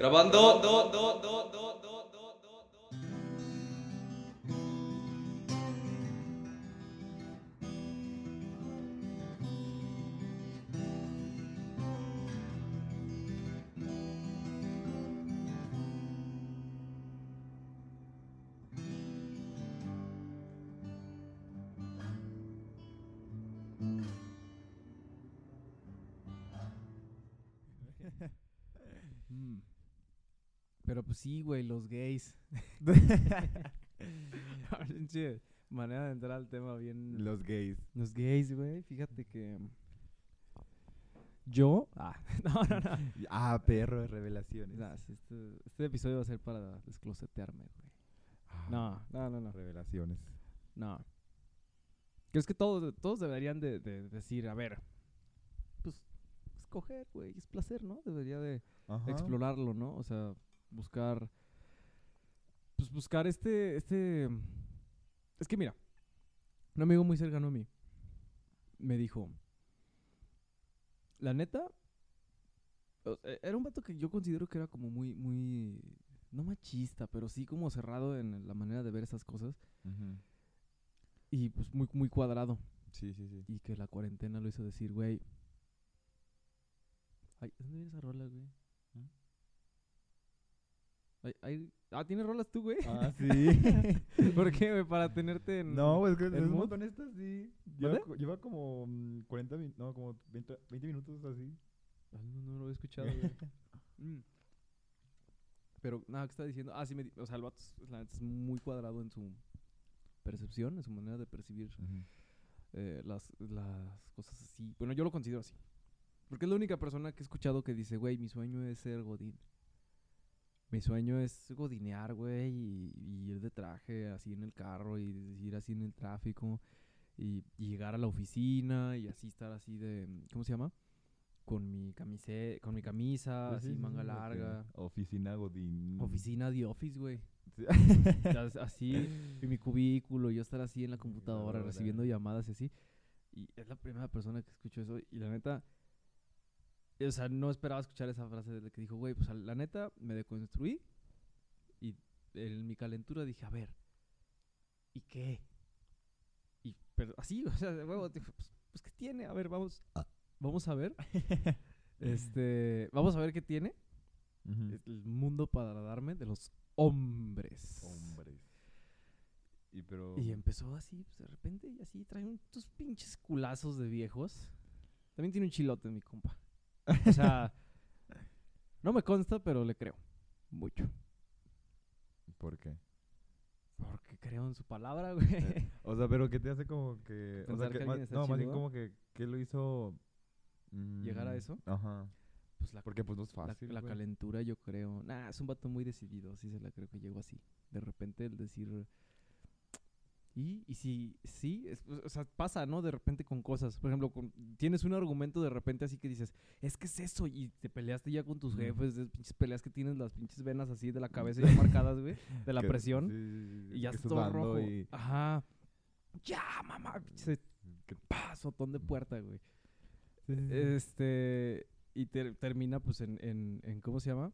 Grabando. Mm. Sí, güey, los gays. Manera de entrar al tema bien. Los gays. Los gays, güey. Fíjate que. Yo. Ah, no, no, no. Ah, perro de revelaciones. Nah, este, este episodio va a ser para desclosetearme, güey. Ah, No, no, no, no. Revelaciones. No. Creo que todos, todos deberían de, de decir, a ver, pues, escoger, güey, es placer, ¿no? Debería de Ajá. explorarlo, ¿no? O sea, buscar, pues buscar este, este, es que mira, un amigo muy cercano a mí me dijo, la neta, era un vato que yo considero que era como muy, muy, no machista, pero sí como cerrado en la manera de ver esas cosas y pues muy, muy cuadrado. Sí, sí, sí. Y que la cuarentena lo hizo decir, güey. Ay, ¿dónde viene esa rola, güey? Ay, ay- ah, ¿tienes rolas tú, güey? Ah, sí. ¿Por qué, güey? Para tenerte en... no, pues que ¿El es montón esta, sí. Lleva, lleva como mm, 40 minutos, no, como 20, 20 minutos así. Ah, no, no lo he escuchado, güey. Mm. Pero, nada, ¿qué está diciendo? Ah, sí, me di- o sea, el vato es, la neta es muy cuadrado en su percepción, en su manera de percibir eh, las, las cosas así. Bueno, yo lo considero así. Porque es la única persona que he escuchado que dice, güey, mi sueño es ser Godín. Mi sueño es godinear, güey, y, y ir de traje así en el carro y ir así en el tráfico y, y llegar a la oficina y así estar así de, ¿cómo se llama? Con mi camise con mi camisa, Sí, así sí, sí, manga sí, larga. Oficina Godín. Oficina de office, güey. Así en mi cubículo, yo estar así en la Computadora. recibiendo llamadas y así. Y es la primera persona que escucho eso. Y la neta, o sea, no esperaba escuchar esa frase de que dijo, güey, pues la neta me deconstruí. Y en mi calentura dije, a ver, ¿y qué? Y, pero así, o sea, de huevo, dije, pues, pues, ¿qué tiene? A ver, vamos, vamos a ver. este, vamos a ver qué tiene el mundo para darme de los hombres. Hombres. Y pero... Y empezó así, pues de repente, y así trae unos pinches culazos de viejos. También tiene un chilote, mi compa. O sea, no me consta, pero le creo. Mucho. ¿Por qué? Porque creo en su palabra, güey. O sea, pero ¿qué te hace como que... O sea, que que no, más bien como que... ¿Qué lo hizo... ¿Llegar a mm, eso? Ajá. Pues la, Porque pues no es la, fácil, la güey. calentura, yo creo. Nah, es un vato muy decidido, sí se la creo que llegó así. De repente el decir... Y, y si, sí, es- o sea, pasa, ¿no? De repente con cosas. Por ejemplo, con- tienes un argumento de repente así que dices, es que es eso, y te peleaste ya con tus jefes, de pinches peleas que tienes las pinches venas así de la cabeza ya marcadas, güey, de la Que- presión, sí, y ya estás todo rojo. y- Ajá. Ya, mamá, pinche que- pa, azotón de puerta, güey. sí, sí, sí. Este, y ter- termina pues en, en, en, ¿cómo se llama?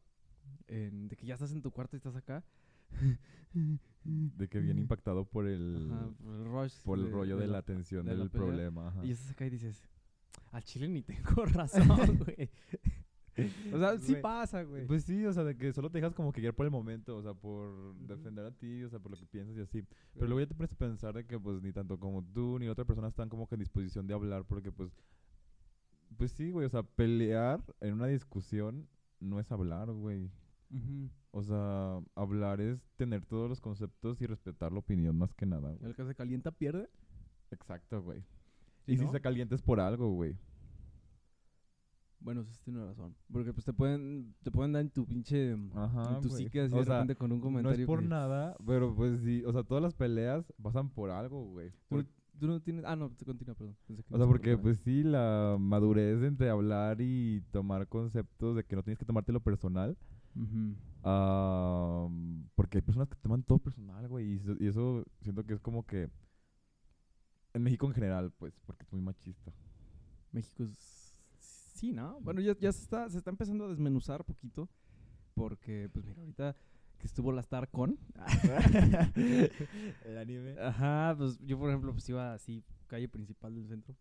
En, de que ya estás en tu cuarto y estás acá. De que viene impactado por el... Ajá, por el rush. por el de- rollo de, la atención de del problema. Ajá. Y estás acá y dices, al chile ni tengo razón, güey. o sea, sí Güey, pasa, güey. Pues sí, o sea, de que solo te dejas como que guiar por el momento, o sea, por defender a ti, o sea, por lo que piensas y así. Pero luego ya te pones a pensar de que pues ni tanto como tú ni otra persona están como que en disposición de hablar porque pues pues sí, güey, o sea, pelear en una discusión no es hablar, güey. Ujú. O sea, hablar es tener todos los conceptos y respetar la opinión más que nada, güey. El que se calienta pierde. Exacto, güey. ¿Sí, Y si no? se calienta es por algo, güey. Bueno, sí tiene razón. Porque pues te pueden, te pueden dar en tu pinche, Ajá, en tu psique así O de sea, repente con un No comentario. es por que- nada, pero pues sí, o sea, todas las peleas pasan por algo, güey. Tú, no tienes, ah, no, te continúa, perdón. O sea, porque pues sí, la madurez entre hablar y tomar conceptos de que no tienes que tomártelo personal. Ah, porque hay personas que toman todo personal, güey. Y, eso- y eso siento que es como que... En México en general, pues, porque es muy machista. México es... Sí, ¿no? Bueno, ya, ya se, está, se está empezando a desmenuzar poquito. Porque, pues mira, ahorita que estuvo la StarCon. el anime. Ajá, pues yo, por ejemplo, pues iba así, calle principal del centro.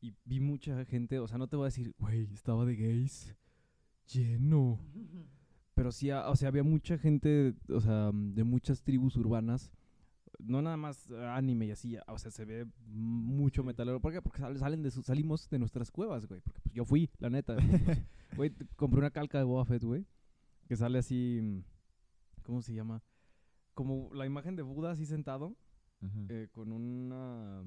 Y vi mucha gente, o sea, no te voy a decir, güey, estaba de gays lleno. Pero sí, a- o sea, había mucha gente, o sea, de muchas tribus urbanas. No nada más anime y así, o sea, se ve mucho metalero. ¿Por qué? Porque sal- salen de su- salimos de nuestras cuevas, güey. Porque pues, yo fui, la neta. Güey, compré una calca de Boba Fett, güey. Que sale así, ¿cómo se llama? Como la imagen de Buda así sentado, eh, con una...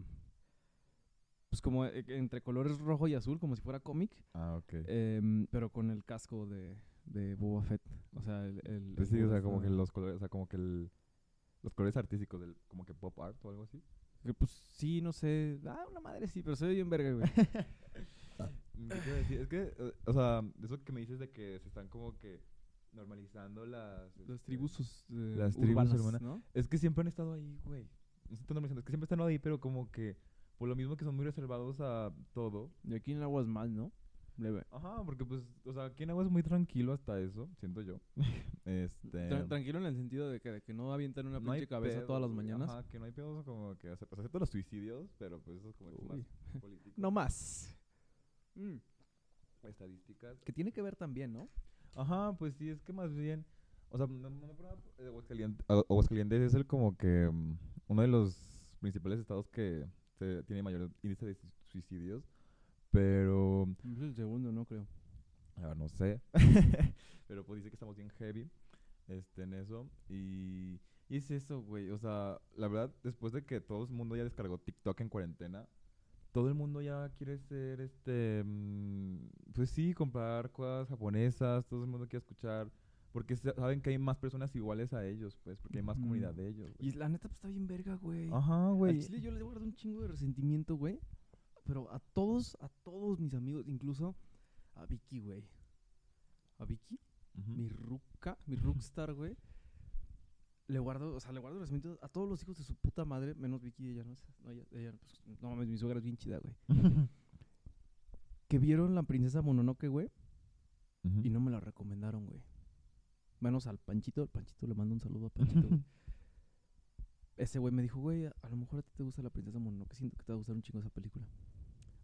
Pues como eh, entre colores rojo y azul, como si fuera cómic. ah, ok. Em, pero con el casco de, de Boba Fett. O sea, el... el- Pues el sí, o sea, como que los colores, o sea, como que el, los colores artísticos del, como que pop art o algo así. que, pues sí, no sé. Ah, una madre sí, pero se ve bien verga, güey. Mm, ¿Qué te iba a decir? Es que, eh, o sea, eso que me dices de que se están como que normalizando las... Las este, tribus sus- eh, las tribus urbanas, urbanas. ¿no? Es que siempre han estado ahí, güey. No se están normalizando, es que siempre están ahí, pero como que por lo mismo que son muy reservados a todo. Y aquí en Aguas mal, ¿no? Leve. Ajá, porque pues, o sea, aquí en Agua es muy tranquilo hasta eso, siento yo. este... Tra- tranquilo en el sentido de que, de que no avientan una no pinche cabeza pedos, todas las mañanas. Ajá, que no hay pedos como que... O sea, excepto los suicidios, pero pues eso es como más político. No más. Mm, Estadísticas. Que tiene que ver también, ¿no? Ajá, pues sí, es que más bien, o sea, no, no por nada, eh, Aguascalientes, Agu- Aguascalientes es el como que mm, uno de los principales estados que se- tiene mayor índice de su- suicidios, pero, Es el segundo, no creo. ah, no sé, pero pues dice que estamos bien heavy este, en eso, y, y es eso, güey, o sea, la verdad, después de que todo el mundo ya descargó TikTok en cuarentena, todo el mundo ya quiere ser, este, mm, pues sí, comprar cosas japonesas, todo el mundo quiere escuchar, porque sa- saben que hay más personas iguales a ellos, pues, porque hay más comunidad de ellos. Y güey. la neta, pues está bien verga, güey. Ajá, Al güey. chile yo le guardo un chingo de resentimiento, güey. Pero a todos, a todos mis amigos, incluso a Vicky, güey. A Vicky, mi ruca, mi rockstar, güey. Le guardo, o sea, le guardo resentimiento a todos los hijos de su puta madre, menos Vicky, ella no es. No, ella, ella, pues, no mames, mi suegra es bien chida, güey. Que vieron la princesa Mononoke, güey, y no me la recomendaron, güey. Menos al Panchito, el Panchito le mando un saludo a Panchito. güey. Ese güey me dijo, güey, a lo mejor a ti te gusta la princesa Mononoke, siento que te va a gustar un chingo esa película.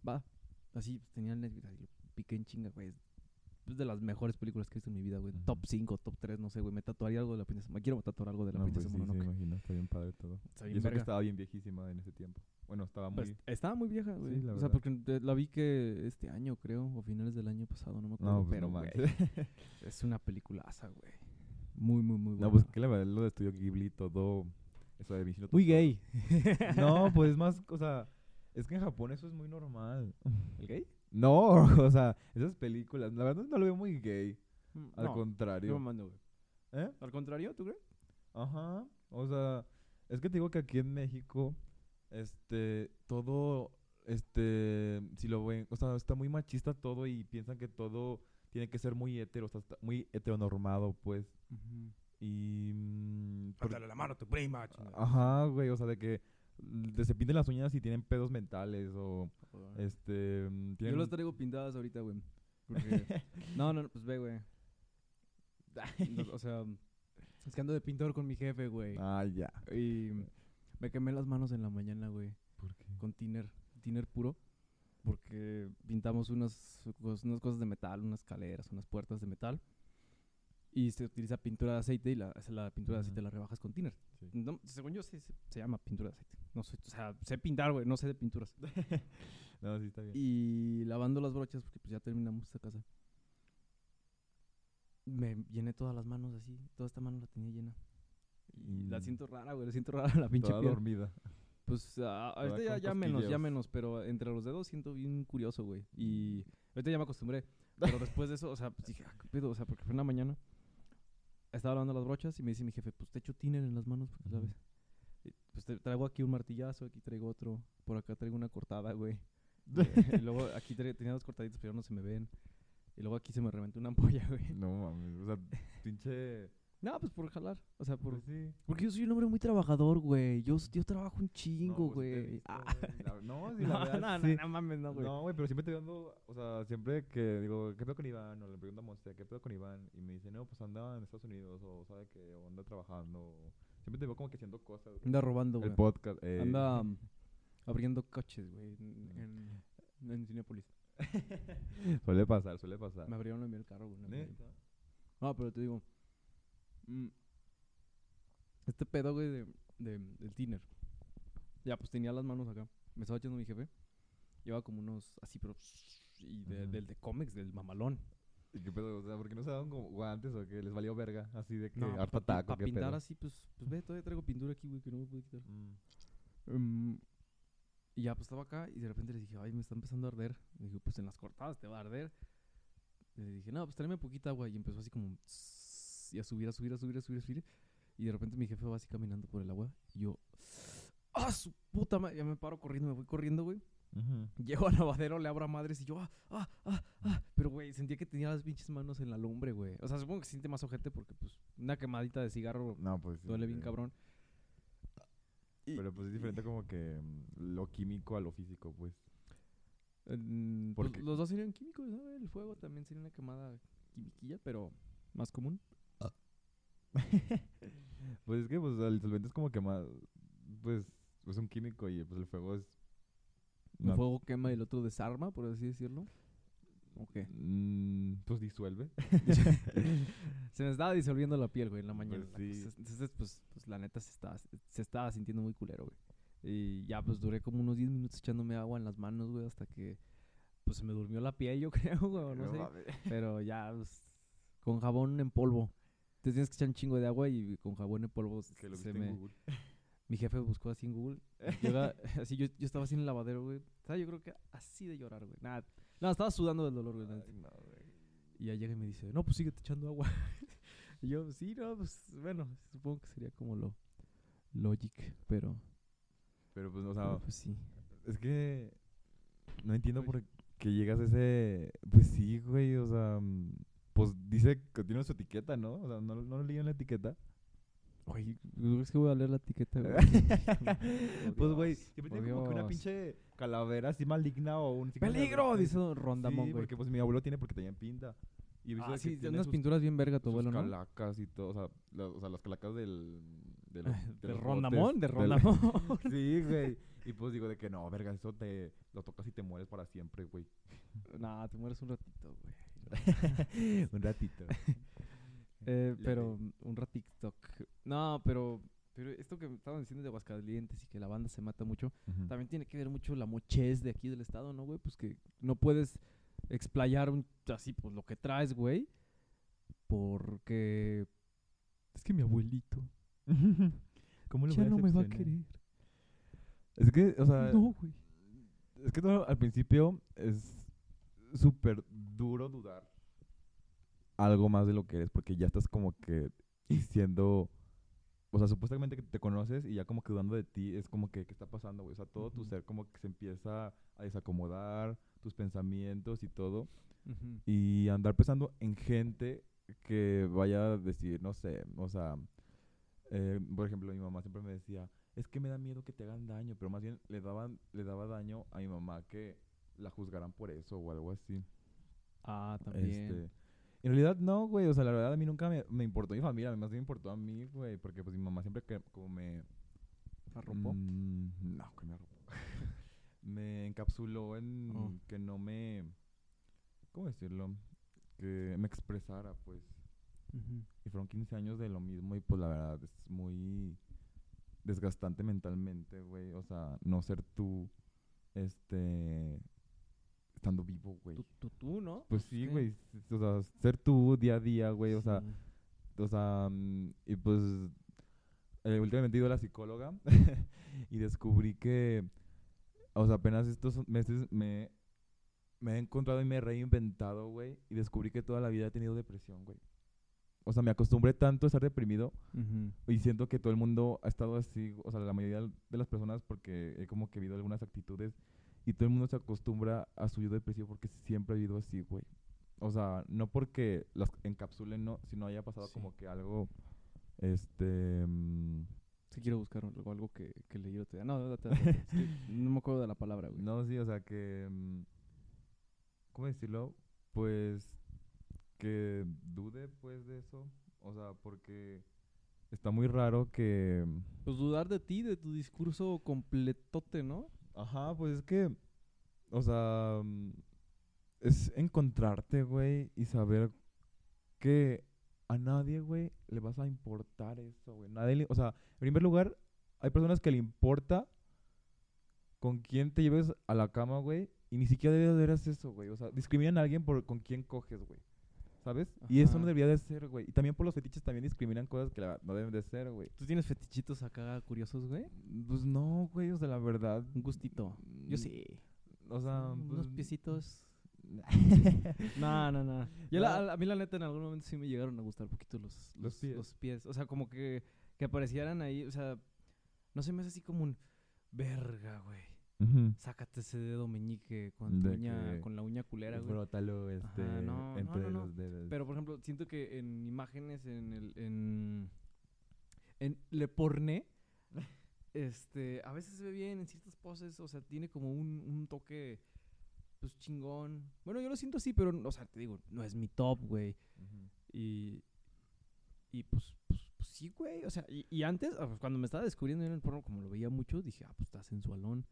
Va. Así, pues, tenía el Netflix, así, lo piqué en chinga, güey. Es de las mejores películas que he visto en mi vida, güey. Ujú. Top 5, top 3, no sé, güey. Me tatuaría algo de la princesa. Me quiero tatuar algo de la No, pues princesa sí, se Mononoke. imagina, está bien padre todo. Está Y bien eso que estaba bien viejísima en ese tiempo. Bueno, estaba muy... est- estaba muy vieja, güey. la o sea, verdad. porque eh, la vi que este año, creo, o finales del año pasado, no me acuerdo. No, pues pero, no güey, es una peliculaza, güey. Muy, muy, muy buena. No, pues que la verdad lo de Estudio Ghibli, todo... Eso de Michino Muy gay. No, pues es más, o sea, es que en Japón eso es muy normal. ¿El gay? No, o sea, esas películas, la verdad no lo veo muy gay, al no, contrario. yo me mando, güey. ¿Eh? Al contrario, ¿tú crees? Ajá, o sea, es que te digo que aquí en México, este, todo, este, si lo ven, o sea, está muy machista todo y piensan que todo tiene que ser muy hetero, o sea, está muy heteronormado, pues, y... mm, por- la mano a tu prima, Ajá, güey, o sea, de que de se pinten las uñas y tienen pedos mentales o, este, mm, Yo las traigo pintadas ahorita, güey. Porque... no, no, no, pues ve, güey. No, o sea, es que ando de pintor con mi jefe, güey. Ah, ya. Y me quemé las manos en la mañana, güey. ¿Por qué? Con tiner, tiner puro. Porque pintamos unas, unas cosas de metal, unas escaleras, unas puertas de metal. Y se utiliza pintura de aceite y la, pintura de aceite la rebajas con tiner. Sí. No, según yo, sí, se, se llama pintura de aceite. No sé, o sea, sé pintar, güey, no sé de pinturas. No, sí está bien. Y lavando las brochas, porque pues ya terminamos esta casa. Me llené todas las manos así, toda esta mano la tenía llena. Y la siento rara, güey, la siento rara la pinche Toda piel. dormida. Pues ah, ahorita ya, ya menos, ya menos, pero entre los dedos siento bien curioso, güey. Y ahorita ya me acostumbré. Pero después de eso, o sea, pues dije, ah, qué pedo, o sea, porque fue en la mañana. Estaba lavando las brochas y me dice mi jefe, pues te echo tiner en las manos, porque, ¿sabes? Y, pues te- traigo aquí un martillazo, aquí traigo otro, por acá traigo una cortada, güey. Eh, y luego aquí tenía dos cortaditas, pero no se me ven. Y luego aquí se me reventó una ampolla, güey. No mames, o sea, pinche... No, pues por jalar. O sea, por... Pues sí. Porque yo soy un hombre muy trabajador, güey. Yo, yo trabajo un chingo, güey. No, No, la verdad, no, no, sí. no mames, no, güey. No, güey, pero siempre te dando, o sea, siempre que digo, ¿qué pedo con Iván? O le pregunto a Monse, ¿qué pedo con Iván? Y me dice, no, pues anda en Estados Unidos, o sabe que, o anda trabajando. o- Siempre te veo como que haciendo cosas. güey. Anda robando, El güey. podcast. eh. Anda um, abriendo coches, güey, en, en, en Cinépolis. suele pasar, suele pasar. Me abrieron el carro, güey. No, pero te digo. Mm, este pedo, güey, de, de, del tiner. Ya, pues tenía las manos acá. Me estaba echando mi jefe. Llevaba como unos así, pero. Y de- del de cómics, del mamalón. ¿Y qué pedo? O sea, ¿por qué no se daban como guantes o que les valió verga? Así de que No, harta para taco, qué pintar pedo. así, pues, pues ve, todavía traigo pintura aquí, güey, que no me puedo quitar. Mm. Mm, y ya, pues estaba acá y de repente le dije, ay, me está empezando a arder. Le dije, pues en las cortadas te va a arder. Le dije, no, pues tráeme poquita agua. Y empezó así como tss, y a subir, a subir, a subir, a subir, a subir. Y de repente mi jefe va así caminando por el agua. Y yo, ¡ah, su puta madre! Ya me paro corriendo, me voy corriendo, güey. Llego al lavadero, le abro a madres y yo, ¡ah, ah, ah, ah! Pero, güey, sentía que tenía las pinches manos en la lumbre, güey. O sea, supongo que se siente más ojete porque, pues, una quemadita de cigarro No, pues sí, duele bien cabrón. Pero pues es diferente como que mm, lo químico a lo físico, pues. Pues, Porque- los dos serían químicos, ¿no? El fuego también sería una quemada quimiquilla, pero más común. Pues es que pues el solvente es como que más, pues es un químico y pues el fuego es... El una- fuego quema y el otro desarma, por así decirlo. Ok. Mm, pues disuelve. se me estaba disolviendo la piel, güey, en la mañana. Pues sí. Entonces, pues, pues, la neta se estaba, se estaba sintiendo muy culero, güey. Y ya, pues, duré como unos 10 minutos echándome agua en las manos, güey, hasta que, pues, se me durmió la piel, yo creo, güey, o no sé. Pero ya, pues, con jabón en polvo. Te tienes que echar un chingo de agua y con jabón en polvo Que lo se me... en Google. Mi jefe buscó así en Google. Yo, era- así, yo, yo estaba así en el lavadero, güey. O yo creo que así de llorar, güey. Nada. No, estaba sudando del dolor, güey. Ay, no. Y ya llega y me dice, no, pues síguete echando agua. y yo, sí, no, pues bueno, supongo que sería como lo logic, pero, Pero pues, o pero, sea, pues sí. es que no entiendo por qué llegas a ese... Pues sí, güey, o sea, mm, pues dice que tiene su etiqueta, ¿no? O sea, no, no leí en la etiqueta. Oye, es que voy a leer la etiqueta, güey. pues, güey, siempre tiene como que una pinche calavera así maligna o un... de ¡Peligro! Dice Rondamón, Sí, güey. porque pues mi abuelo tiene porque tenía pinta. Y he visto Ah, de sí, unas sus- pinturas bien verga tu abuelo, ¿no? calacas y todo, o sea, la- o sea, las calacas del... De, los, ¿De los Rondamón? botes, ¿De del- Rondamón? sí, güey. Y pues digo de que no, verga, eso te lo tocas y te mueres para siempre, güey. nah, te mueres un ratito, güey. Un ratito. Eh, pero un ratito. No, pero, pero esto que estaban diciendo de Aguascalientes y que la banda se mata mucho, también tiene que ver mucho la mochez de aquí del estado, ¿no, güey? Pues que no puedes explayar un, así, pues lo que traes, güey, porque es que mi abuelito ¿Cómo lo ya voy no me va a querer. Es que, o sea, No, güey. es que todo al principio es súper duro dudar algo más de lo que eres, porque ya estás como que diciendo, o sea, supuestamente que te conoces y ya como que dudando de ti, es como que, ¿qué está pasando, güey? O sea, todo tu ser como que se empieza a desacomodar, tus pensamientos y todo, y andar pensando en gente que vaya a decir, no sé, o sea, eh, por ejemplo, mi mamá siempre me decía, es que me da miedo que te hagan daño, pero más bien le daban, le daba daño a mi mamá que la juzgaran por eso o algo así. Ah, también. Este, en realidad no, güey, o sea, la verdad a mí nunca me, me importó mi familia, más bien me importó a mí, güey, porque pues mi mamá siempre que como me... ¿Arropó? Mm, no, que me arropó. me encapsuló en Oh. que no me... ¿Cómo decirlo? Que me expresara, pues. Y fueron 15 años de lo mismo y pues la verdad es muy desgastante mentalmente, güey. O sea, no ser tú, este, estando vivo, güey. Tú, tú, tú, ¿no? Pues sí, güey. O sea, ser tú día a día, güey. O sea, o sea, mm, y pues eh, últimamente he ido a la psicóloga y descubrí que, o sea, apenas estos meses me, me he encontrado y me he reinventado, güey, y descubrí que toda la vida he tenido depresión, güey. O sea, me acostumbré tanto a estar deprimido y siento que todo el mundo ha estado así, o sea, la mayoría de las personas porque he como que vivido algunas actitudes y todo el mundo se acostumbra a su yo depresivo porque siempre ha vivido así, güey. O sea, no porque las encapsulen, no, sino haya pasado Sí. como que algo Este. mm, Sí quiero buscar algo, algo que, que leí otro día. No, es que no me acuerdo de la palabra, güey. No, sí, o sea que. mm, ¿Cómo decirlo? Pues. Que dude, pues, de eso. O sea, porque. Está muy raro que. Pues dudar de ti, de tu discurso completote, ¿no? Ajá, pues es que. O sea. mm, Es encontrarte, güey, y saber que a nadie, güey, le vas a importar eso, güey. Nadie o sea, en primer lugar, hay personas que le importa con quién te lleves a la cama, güey, y ni siquiera deberías eso, güey. O sea, discriminan a alguien por con quién coges, güey. ¿Sabes? Y eso no debería de ser, güey. Y también por los fetiches también discriminan cosas que la- no deben de ser, güey. ¿Tú tienes fetichitos acá curiosos, güey? Pues no, güey, o sea, la verdad. Un gustito. Yo mm, sí. O sea, Unos pues, piecitos. No, no, no. Yo la- No. a, a mí la neta en algún momento sí me llegaron a gustar un poquito los, los, Los pies. los pies. O sea, como que, que aparecieran ahí. O sea, no se me hace así como un verga, güey. Sácate ese dedo meñique con, tu uña, con la uña culera, güey. Frótalo, este, Ajá, no, no, entre no, no. los dedos. Pero, por ejemplo, siento que en imágenes, en el... En, en Le Porné, este, a veces se ve bien en ciertas poses, o sea, tiene como un, un toque, pues, chingón. Bueno, yo lo siento así, pero, o sea, te digo, no es mi top, güey. Y, y pues, pues, pues sí, güey. O sea, y, y antes, ah, pues, cuando me estaba descubriendo en el porno, como lo veía mucho, dije, ah, pues está sensualón.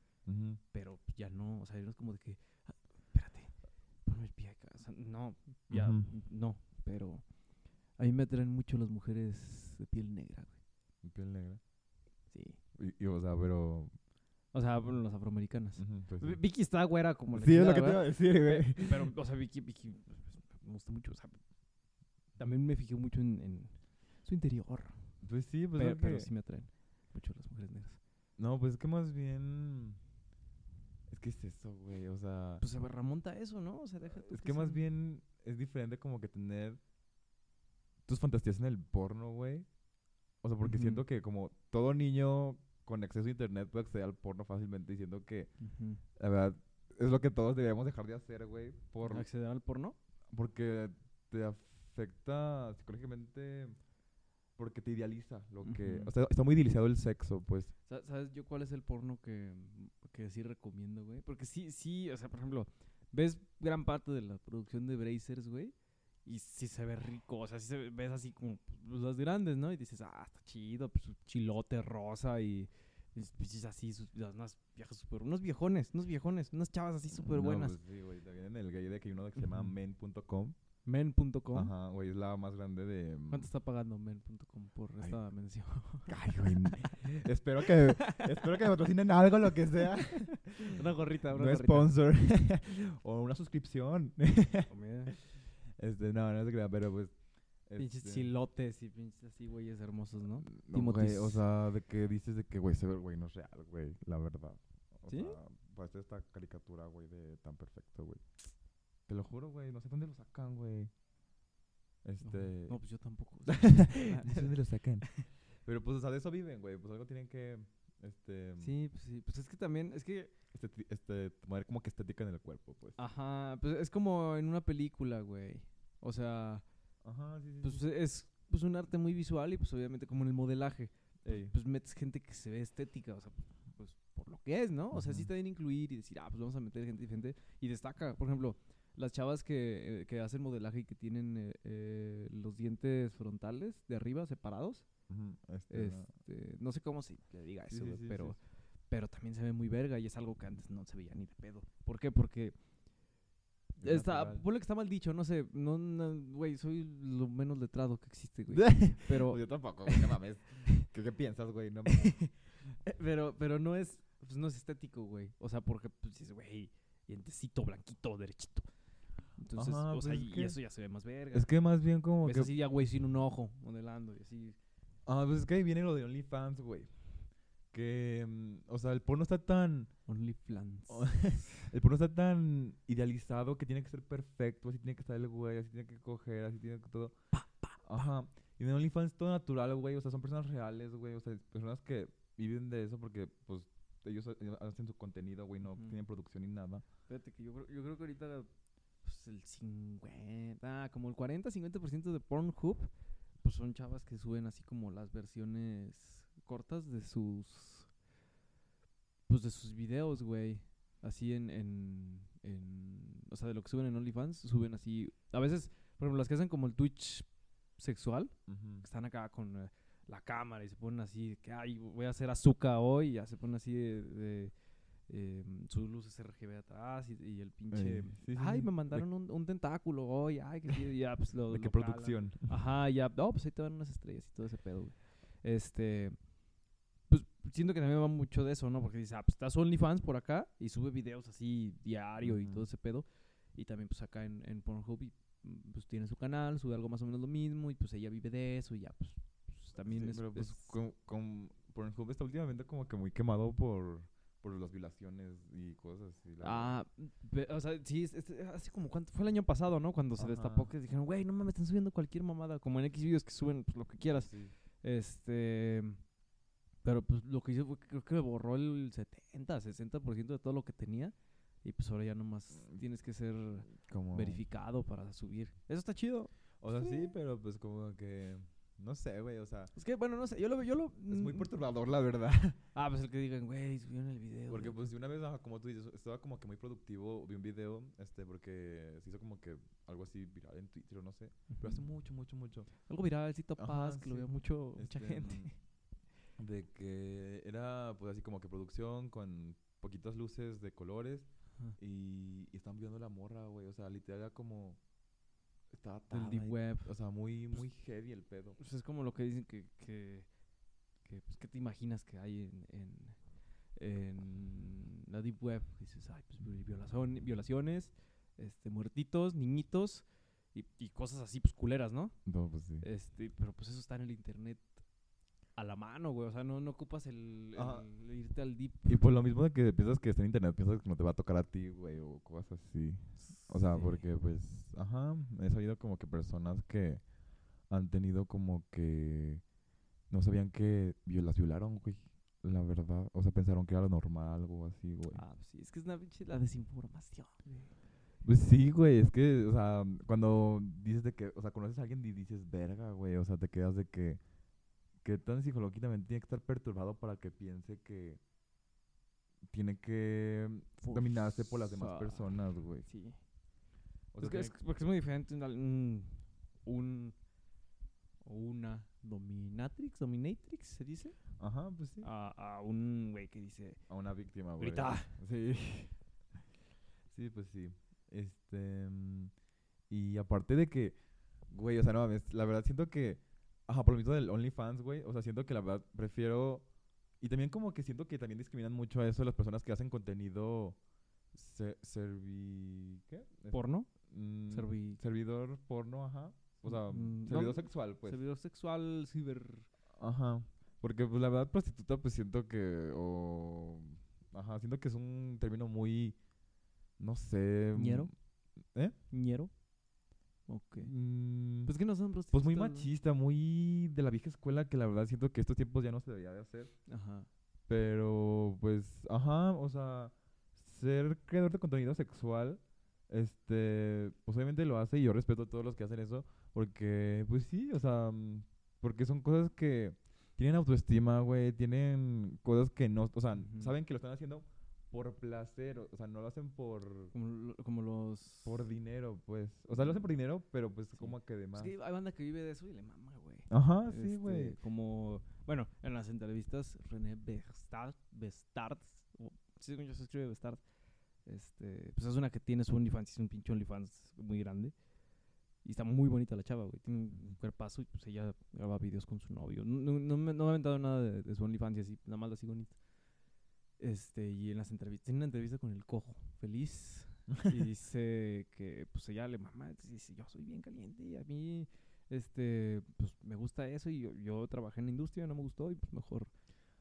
Pero ya no, o sea, no es como de que, "Ah, espérate, ponme el pie acá. O sea, no, ya, no. Pero a mí me atraen mucho las mujeres de piel negra, güey. Y Piel negra. Sí. Y, y, o sea, pero... O sea, bueno, las afroamericanas. pues sí. Vicky está güera como la Sí, es lo que te iba a decir, güey. Pe- Pero, o sea, Vicky, Vicky me gusta mucho. O sea, también me fijé mucho en, en su interior. Pues sí, pues pero, es pero que- sí me atraen mucho las mujeres negras. No, pues es que más bien... Es que es eso, güey, o sea... Pues se remonta a eso, ¿no? O sea, deja tú es que más bien es diferente como que tener tus fantasías en el porno, güey. O sea, porque siento que como todo niño con acceso a internet puede acceder al porno fácilmente diciendo que, la verdad, es lo que todos deberíamos dejar de hacer, güey. Por, acceder al porno. porque te afecta psicológicamente porque te idealiza lo que... O sea, está muy idealizado el sexo, pues. Sa- ¿Sabes yo cuál es el porno que, que sí recomiendo, güey? Porque sí, sí, o sea, por ejemplo, ves gran parte de la producción de Brazers, güey, y sí se ve rico, o sea, sí se ve- ves así como pues, las grandes, ¿no? Y dices, ah, está chido, pues su chilote rosa y, y pinches así, sus, las- unas viejas super, unos viejones, unos viejones, unas chavas así súper No, buenas. pues sí, güey. También en el gay de que hay uno que se llama men.com. Men.com. Ajá, güey, es la más grande de... mm, ¿Cuánto está pagando men.com por Ay. esta mención? Ay, güey. espero que espero que me patrocinen algo, lo que sea. una gorrita, una no gorrita. sponsor. o una suscripción. Oh, este, no, no se crea, pero pues. Pinches este, chilotes y pinches así, güeyes hermosos, ¿no? no, Timotis. güey, o sea, de que dices de que, güey, ese güey no es real, güey, la verdad. O ¿Sí? sea, parece esta caricatura, güey, de tan perfecto, güey. Te lo juro, güey, no sé dónde lo sacan, güey. Este. No, pues yo tampoco. no sé dónde lo sacan. Pero pues, o sea, de eso viven, güey. Pues algo tienen que. Este. Sí, pues sí. Pues es que también, es que, Este, este, tomar como que estética en el cuerpo, pues. ajá, pues es como en una película, güey. O sea, Ajá, sí, sí. pues sí. es pues un arte muy visual y pues obviamente como en el modelaje. Pues, Ey. pues metes gente que se ve estética, o sea, pues, por lo que es, ¿no? O sea, sí está bien incluir y decir, ah, pues vamos a meter gente diferente y destaca. Por ejemplo, las chavas que, eh, que hacen modelaje y que tienen eh, eh, los dientes frontales de arriba separados. Ujú, este, no. Este, no sé cómo se le diga eso, sí, sí, pero, sí. pero también se ve muy verga y es algo que antes no se veía ni de pedo. ¿Por qué? Porque Es está, ponle que está mal dicho, no sé, no, no, güey, soy lo menos letrado que existe, güey. Pero, Pues yo tampoco, güey, no mames. ¿Qué, qué piensas, güey? No mames. pero, pero no es, pues no es estético, güey. O sea, porque, pues güey, dientecito, blanquito, derechito. Entonces, Ajá, o sea, pues es y, y que- eso ya se ve más verga. Es que más bien como Ves que... así ya, güey, sin un ojo, modelando y así. Ah, pues es que ahí viene lo de OnlyFans, güey. Que, mm, o sea, el porno está tan... OnlyFans. El porno está tan idealizado que tiene que ser perfecto, así tiene que estar el güey, así tiene que coger, así tiene que todo. Ajá. Y en OnlyFans es todo natural, güey. O sea, son personas reales, güey. O sea, personas que viven de eso porque, pues, ellos ha- hacen su contenido, güey. No Ujú. tienen producción ni nada. Fíjate que yo yo creo que ahorita pues, el 50, ah, como el 40-50% de Pornhub pues son chavas que suben así como las versiones cortas de sus pues de sus videos, güey. Así en, en, en o sea, de lo que suben en OnlyFans, suben así, a veces, por ejemplo, las que hacen como el Twitch sexual, están acá con eh, la cámara y se ponen así, que, ay, voy a hacer azúcar hoy, y ya se ponen así de, de, eh, sus luces RGB atrás y, y el pinche, Ey, sí, sí, ay, sí. me De- mandaron un, un tentáculo hoy, ay, que ya, pues lo ¿De qué lo calan. producción? Ajá, ya, no, pues ahí te van unas estrellas y todo ese pedo, güey. Este, pues siento que también va mucho de eso, ¿no? Porque dice, ah, pues estás OnlyFans por acá y sube videos así diario y todo ese pedo. Y también pues acá en, en Pornhub y, pues tiene su canal, sube algo más o menos lo mismo y pues ella vive de eso y ya, pues, pues, también Sí, es... pero pues es- con, con Pornhub está últimamente como que muy quemado por, por las violaciones y cosas así. Ah, o sea, sí, es, es- hace como cuánto, fue el año pasado, ¿no? Cuando se destapó que dijeron, güey, no mames, están subiendo cualquier mamada, como en X videos que suben pues, lo que quieras. Sí. Este. Pero pues lo que hizo fue que creo que borró el 70, 60% de todo lo que tenía. Y pues ahora ya nomás tienes que ser Como... verificado para subir. Eso está chido. O sea, sí, Sí. pero pues como que... No sé, güey, o sea... Es que, bueno, no sé, yo lo veo, yo lo... Es muy mm, perturbador, la verdad. Ah, pues el que digan, güey, subieron el video. Porque güey". pues si una vez, como tú dices, estaba como que muy productivo, vi un video, este, porque se hizo como que algo así viral en Twitter o no sé. Pero hace mucho, mucho, mucho. Algo viral, Cito Ajá, Paz, que lo veo mucho, mucha Este, gente. De que era pues así como que producción con poquitas luces de colores y, y estaban viendo la morra, güey. O sea, literal era como... Estaba Del Deep Web. O sea, muy, muy heavy el pedo. Pues es como lo que dicen que, que, que pues, ¿qué te imaginas que hay en, en, en la Deep Web? Dices, ay, pues vi- violación, violaciones, este, muertitos, niñitos y, y cosas así, pues culeras, ¿no? No, pues sí. Este, pero pues eso está en el internet a la mano, güey. O sea, no, no ocupas el, irte al Deep. Y por lo mismo de que piensas que está en internet, piensas que no te va a tocar a ti, güey, o cosas así. O sea, Sí. porque pues, ajá, he sabido como que personas que han tenido como que no sabían que las violaron, güey. La verdad, o sea, pensaron que era lo normal, algo así, güey. Ah, pues sí, es que es una pinche la desinformación, güey. Pues sí, güey, es que, o sea, cuando dices de que, o sea, conoces a alguien y dices, verga, güey, o sea, te quedas de que, que tan psicológicamente tiene que estar perturbado para que piense que tiene que dominarse por las demás personas, güey. Sí. O sea, es que es, porque es muy diferente un, un, una dominatrix, dominatrix, se dice, Ajá, pues sí. a, a un güey que dice, A una víctima, güey. grita. Sí. Sí, pues sí. Este. mm, Y aparte de que, güey, o sea, no mames, la verdad siento que. Ajá, por lo mismo del OnlyFans, güey. O sea, siento que la verdad prefiero. Y también como que siento que también discriminan mucho a eso las personas que hacen contenido. se- servi. ¿Qué? Porno, mm, servi- servidor porno, ajá. O sea, Mm, no, servidor sexual, pues. servidor sexual, ciber... Ajá. Porque pues la verdad prostituta pues siento que o ajá, siento que es un término muy no sé, ¿Ñero? ¿Eh? ñero. Ok. Mm, Pues que no son pues prostitutas. muy ¿no? machista, muy de la vieja escuela que la verdad siento que estos tiempos ya no se debería de hacer, Ajá. pero pues ajá, o sea, ser creador de contenido sexual este, pues obviamente lo hace y yo respeto a todos los que hacen eso porque pues sí, o sea, mm, porque son cosas que tienen autoestima, güey, tienen cosas que no, o sea, saben que lo están haciendo por placer, o sea, no lo hacen por Como, lo- como los... por dinero, pues. O sea, lo hacen por dinero, pero pues como que de Es más. que hay banda que vive de eso y le mama, güey. Ajá, sí, Este, güey. Como, bueno, en las entrevistas, René Bestard, Bestard, o- sí, yo se escribe Bestard, este, pues es una que tiene su OnlyFans, es un pinche OnlyFans muy grande. Y está muy bonita la chava, güey. Tiene un cuerpazo y pues ella graba videos con su novio. No, no, no me, no me ha aventado nada de, de su OnlyFans y así, nada más la sigo Insta. Este, y en las entrevistas, tiene una entrevista con el cojo, feliz. y dice que pues ella le mama, dice, yo soy bien caliente y a mí este pues me gusta eso y yo, yo trabajé en la industria, no me gustó y pues mejor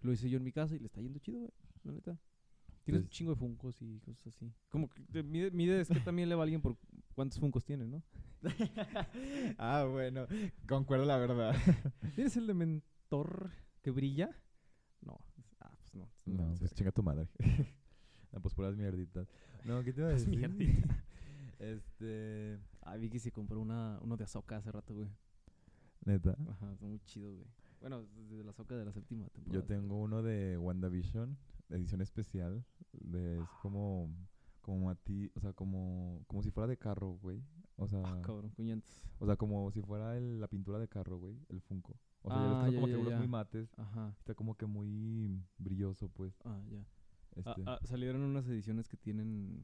lo hice yo en mi casa y le está yendo chido, güey, la neta. Tiene un chingo de funcos y cosas así. Como que mide, mide es que también le va alguien por cuántos funcos tiene, ¿no? ah, bueno, concuerdo la verdad. ¿Tienes el de mentor que brilla? No. Ah, pues no. No, vale pues chinga tu madre. no, pues puras mierditas. No, ¿qué te iba a decir? mierditas. este... Ah, vi que se compró una, uno de Azoka hace rato, güey. Neta. Ajá, está muy chido, güey. Bueno, desde la soca de la séptima temporada. Yo tengo uno de WandaVision, edición especial. De, es como, como a ti, o sea, como, como si fuera de carro, güey. O sea, Ah, cabrón, puñetes. o sea, como si fuera el- la pintura de carro, güey, el Funko. O sea, ya Ah, ves que ya, como ya, muy mates. Ajá. Está como que muy brilloso, pues. Ah, ya. Este. Ah, ah, salieron unas ediciones que tienen.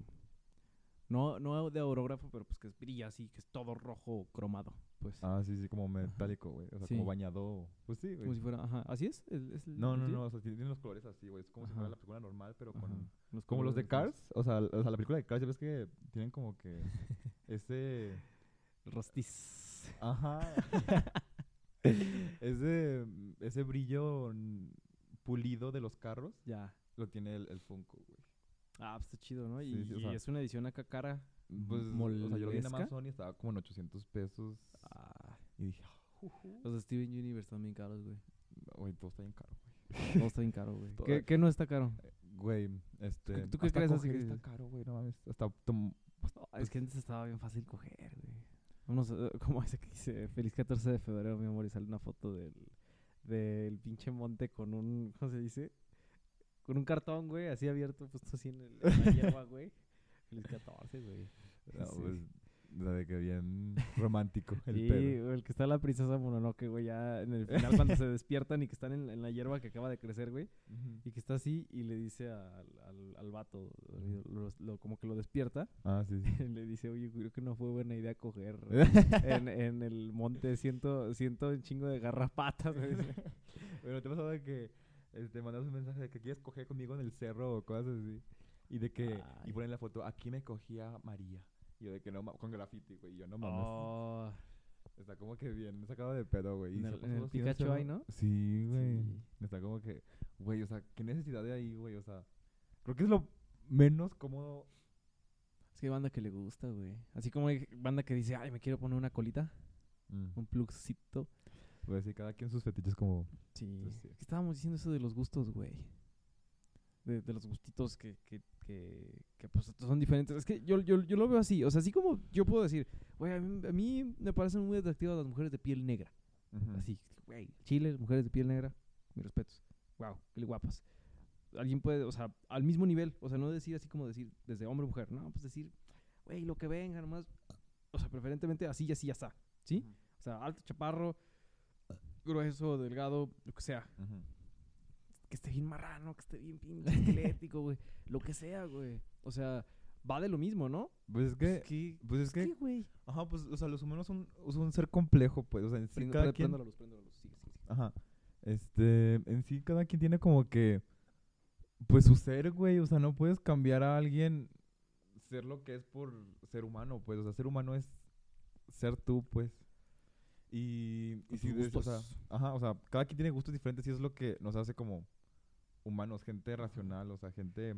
No, no de aurógrafo, pero pues que brilla así, que es todo rojo cromado. Pues. Ah, sí, sí, como metálico, güey. O sea, Sí. como bañado. Pues sí, güey. como si fuera. Ajá. ¿Así es? ¿El- es No, no, no, o sea, tienen los colores así, güey. Es como si fuera la película normal, pero Ajá, con... los Como los de Cars, o sea, o sea, la película de Cars, ya ves que tienen como que ese... Rostiz. Ajá. ese, ese brillo mm, pulido de los carros Ya. lo tiene el, el Funko, güey. Ah, pues está chido, ¿no? Y, Sí, es una edición acá cara. Pues, o sea, yo lo vi en molesca. Amazon y estaba como en 800 pesos Ah, y dije, "Ah, juju". los de Steven Universe también caros, güey. güey, todo está bien caro, güey. Todo está bien caro, güey. ¿Qué, qué no está caro? Güey, este... ¿Tú qué crees así que- está caro, güey, no mames. Hasta... tom- es que antes estaba bien fácil coger, güey. Vamos, eh, como ese que dice, feliz 14 de febrero, mi amor, y sale una foto del, del pinche monte con un, ¿cómo se dice? Con un cartón, güey, así abierto, puesto así en, el, en la hierba, güey. Feliz 14, güey. no, Sí. pues, sea, de que bien romántico el Sí, pedo. el que está la princesa Mononoke, güey, ya en el final cuando se despiertan y que están en, en la hierba que acaba de crecer, güey. Y que está así y le dice al, al, al vato, lo- lo- como que lo despierta, Ah, sí, sí. le dice, oye, creo que no fue buena idea coger en, en el monte, siento, siento un chingo de garrapatas. Bueno, te ha pasado de que este, mandas un mensaje de que quieres coger conmigo en el cerro o cosas así. Y de que, Ay. y ponen la foto, aquí me cogía María. Y yo de que no, ma- con graffiti, güey. y Yo no mames. Oh, Está como que bien sacado de pedo, güey. En el- en Pikachu hay, ¿no? Sí, güey. sí. Está como que, güey, o sea, qué necesidad de ahí, güey. O sea, creo que es lo menos cómodo. Es que hay banda que le gusta, güey. Así como hay banda que dice, ay, me quiero poner una colita, un plugcito. Pues sí, cada quien sus fetiches como... Sí. Pues sí. Estábamos diciendo eso de los gustos, güey. De, de los gustitos que, que, que, que, pues son diferentes. Es que yo, yo, yo lo veo así. O sea, así como yo puedo decir, güey, a mí, a mí me parecen muy atractivas las mujeres de piel negra. Así, güey, Chile, mujeres de piel negra, mis respetos. Wow, qué guapas. Alguien puede, o sea, al mismo nivel, o sea, no decir así como decir desde hombre o mujer, no, pues decir, güey, lo que venga nomás, o sea, preferentemente así y así ya está, ¿sí? O sea, alto, chaparro, grueso, delgado, lo que sea. Ujú. Que esté bien marrano, que esté bien pinche esquelético, güey. Lo que sea, güey. O sea, va de lo mismo, ¿no? Pues es que... ¿Qué? Pues es ¿Qué, que... güey? Ajá, pues, o sea, los humanos son, son un ser complejo, pues. O sea, en sí Prendo, cada quien... Sigue, sigue, sigue. Ajá. Este, en sí cada quien tiene como que, pues su ser, güey, o sea, no puedes cambiar a alguien ser lo que es por ser humano, pues, o sea, ser humano es ser tú, pues. Y, y sí, de hecho, o sea, gustos. ajá, o sea, cada quien tiene gustos diferentes y eso es lo que nos hace como humanos, gente racional, o sea, gente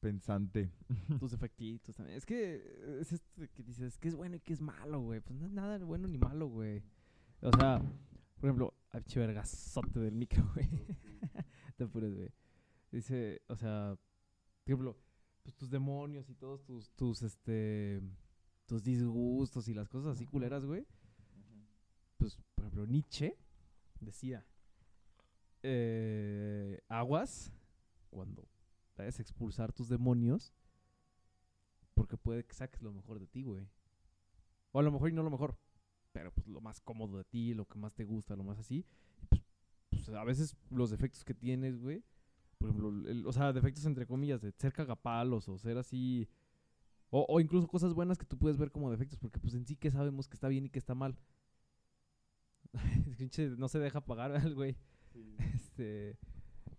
pensante. tus defectitos también. Es que es esto de que dices que es bueno y que es malo, güey. Pues no es nada bueno ni malo, güey. O sea, por ejemplo, ay, pinche vergazote del micro, güey. Te apures, güey. Dice, o sea, por ejemplo, pues tus demonios y todos tus, tus, este, tus disgustos y las cosas así culeras, güey. Pues, por ejemplo, Nietzsche decía, eh, aguas cuando vayas a expulsar tus demonios porque puede que saques lo mejor de ti, güey. O a lo mejor y no lo mejor, pero pues lo más cómodo de ti, lo que más te gusta, lo más así. Pues, pues, a veces los defectos que tienes, güey, por ejemplo, o sea, defectos entre comillas de ser cagapalos o ser así, o, o incluso cosas buenas que tú puedes ver como defectos, porque pues en sí que sabemos que está bien y que está mal. No se deja pagar al güey. Este,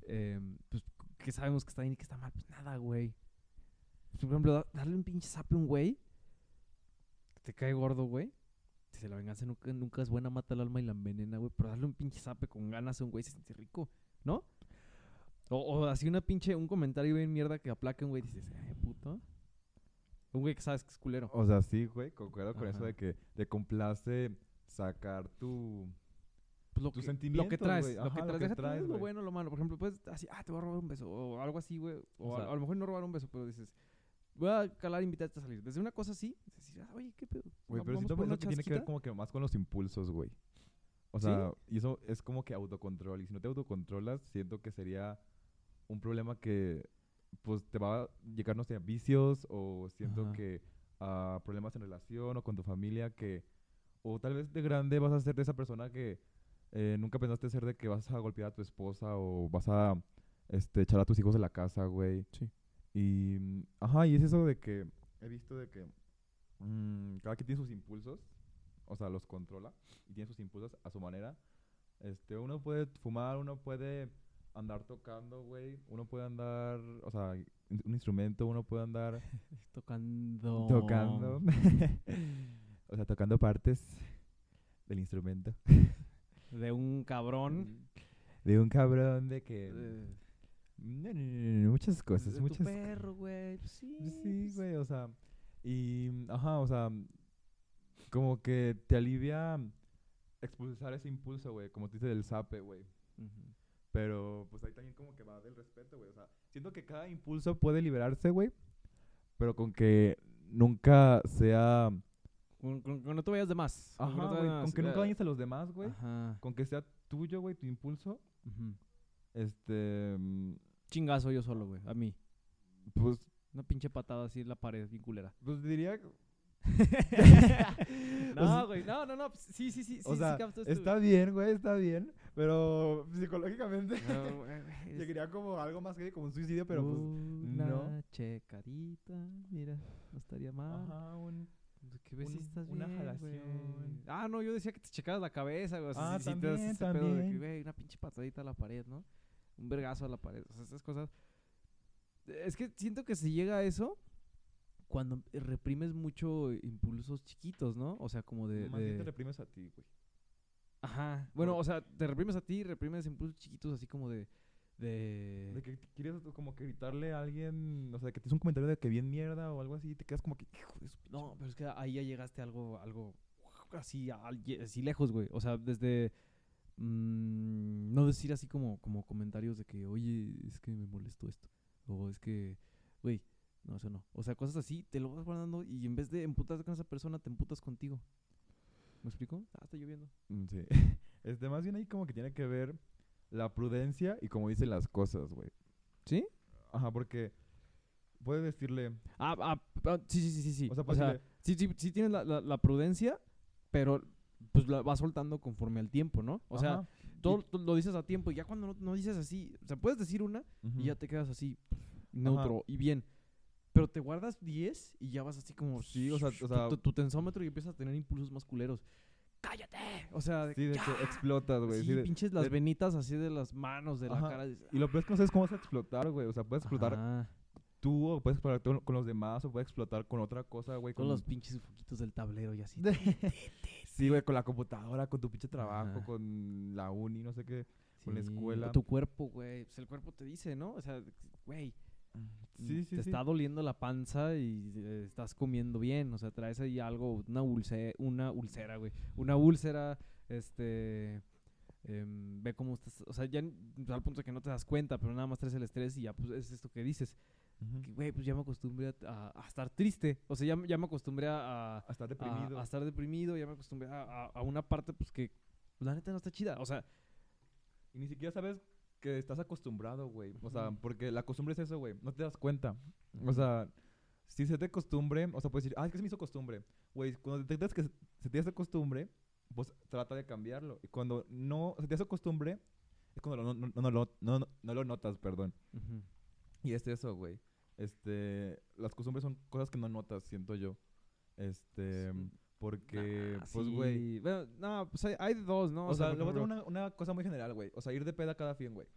em, pues que sabemos que está bien y que está mal, pues nada, güey. Por ejemplo, da- darle un pinche zape a un güey que te cae gordo, güey. Si la venganza nunca, nunca es buena, mata el alma y la envenena, güey. Pero darle un pinche zape con ganas a un güey se siente rico, ¿no? O, o así una pinche, un comentario bien mierda que aplaque a un güey y dices, ay, puto. Un güey que sabes que es culero. O sea, sí, güey, concuerdo con eso de que te complace sacar tu... Pues lo, tus que, lo que traes, lo Ajá, que lo traes, que deja tú traes, lo bueno lo malo. Por ejemplo, puedes así, ah, te voy a robar un beso, o algo así, güey. O, O a- sea- a, lo mejor no robar un beso, pero dices, voy a calar invitarte a salir. Desde una cosa así, decir, ah, oye, qué pedo. Güey, pero siento que tiene que ver como que más con los impulsos, güey. O ¿Sí? sea, y eso es como que autocontrol. Y si no te autocontrolas, siento que sería un problema que pues te va a llegar, no sé, a vicios o siento Ajá. que a problemas en relación o con tu familia que... O tal vez de grande vas a ser de esa persona que eh, nunca pensaste ser de que vas a golpear a tu esposa o vas a este, echar a tus hijos de la casa, güey. Sí. Y, mm, ajá, y es eso de que he visto de que mm, cada quien tiene sus impulsos, o sea, los controla y tiene sus impulsos a su manera. Este, uno puede fumar, uno puede andar tocando, güey, uno puede andar, o sea, un instrumento, uno puede andar Tocando. tocando, o sea, tocando partes del instrumento. De un cabrón. De un cabrón de que... de- No, no, no, no, muchas cosas, de tu muchas perro, güey. Pues sí. Sí, pues, güey, o sea, y, ajá, o sea, como que te alivia expulsar ese impulso, güey, como tú dices del zape, güey. Pero, pues ahí también como que va del respeto, güey, o sea, siento que cada impulso puede liberarse, güey, pero con que nunca sea, Con, con- con no te vayas de más. Con que no ajá, güey, con que nunca dañes a los demás, güey, Ajá. con que sea tuyo, güey, tu impulso, ujú. este, mm, Chingazo yo solo, güey. A mí. pues, Una pinche patada así en la pared, bien culera. pues diría, no, güey. No, no, no. pues, Sí, sí, sí. o sí, sea, sí captas tú. está bien, güey, está bien, pero psicológicamente... No, Yo quería como algo más que como un suicidio, pero pues. Una no. checadita, mira, no estaría mal. Ajá, un. ¿Qué ves si un- estás una bien, jalación. Ah, no, yo decía que te checaras la cabeza, güey. o sea, Ah, si- si te das también, ese pedo de que, también. güey, una pinche patadita a la pared, ¿no? Un vergazo a la pared. O sea, esas cosas. Es que siento que se llega a eso cuando reprimes mucho impulsos chiquitos, ¿no? O sea, como de. más bien te de- reprimes a ti, güey. Ajá. Bueno, o sea, te reprimes a ti, reprimes impulsos chiquitos así como de. De. De que quieres como que gritarle a alguien, o sea, que tienes un comentario de que bien mierda o algo así, y te quedas como que, hijo de su pinche No, pero es que ahí ya llegaste a algo, algo así, así lejos, güey. O sea, desde mm, no decir así como, como comentarios de que, oye, es que me molestó esto. O es que, güey, no, eso no. O sea, cosas así, te lo vas guardando y en vez de emputarte con esa persona, te emputas contigo. ¿Me explico? Ah, está lloviendo. Mm, Sí. Este, más bien ahí como que tiene que ver la prudencia y como dicen las cosas, güey. ¿Sí? Ajá, porque puedes decirle, Ah, ah, ah, sí, sí, sí, sí, sí. o sea, O sea, sí, sí, sí tienes la, la, la prudencia, pero pues la vas soltando conforme al tiempo, ¿no? O sea, ajá, todo, todo lo dices a tiempo y ya cuando no, no dices así, o sea, puedes decir una ujú. y ya te quedas así, neutro y bien. Pero te guardas 10 y ya vas así como... Sí, o sea, o tu- sea- tu, tu tensómetro y empiezas a tener impulsos más culeros. ¡Cállate! O sea, de, Sí, de ¡ya! que explotas, güey. Sí, sí, de- pinches las de- venitas así de las manos, de la Ajá, cara. dices, Y lo peor es que no sabes cómo vas a explotar, güey. O sea, puedes explotar Ajá, tú o puedes explotar con, con los demás o puedes explotar con otra cosa, güey. Con Con los pinches foquitos del tablero y así. Sí, güey, con la computadora, con tu pinche trabajo, Ajá. con la uni, no sé qué. con la escuela. Tu cuerpo, güey. Pues el cuerpo te dice, ¿no? O sea, güey, Sí, sí, te sí. está doliendo la panza y eh, estás comiendo bien. O sea, traes ahí algo, una ulcera, una úlcera, güey. Una úlcera, este... em, ve cómo estás, o sea, ya al punto de que no te das cuenta, pero nada más traes el estrés y ya, pues es esto que dices. Güey, pues ya me acostumbré a, a- a estar triste. O sea, ya, me- ya me acostumbré a, a- estar deprimido. a estar deprimido, ya me acostumbré a una parte, pues que pues, la neta no está chida. O sea, Y ni siquiera sabes que estás acostumbrado, güey. O sea, porque la costumbre es eso, güey. No te das cuenta. O sea, si se te costumbre, o sea, puedes decir, ah, es que se me hizo costumbre. Güey, cuando detectas que se te hace costumbre, pues trata de cambiarlo. Y cuando no se te hace costumbre, es cuando lo no, no, no, lo- no, no, lo notas, perdón. Y es eso, güey. Este, las costumbres son cosas que no notas, siento yo. Este, Sí. Porque, Nah, pues, güey. sí. Bueno, no, pues hay, dos, ¿no? O, sea, le voy a dar una, una cosa muy general, güey. O sea, ir de peda cada fin, güey.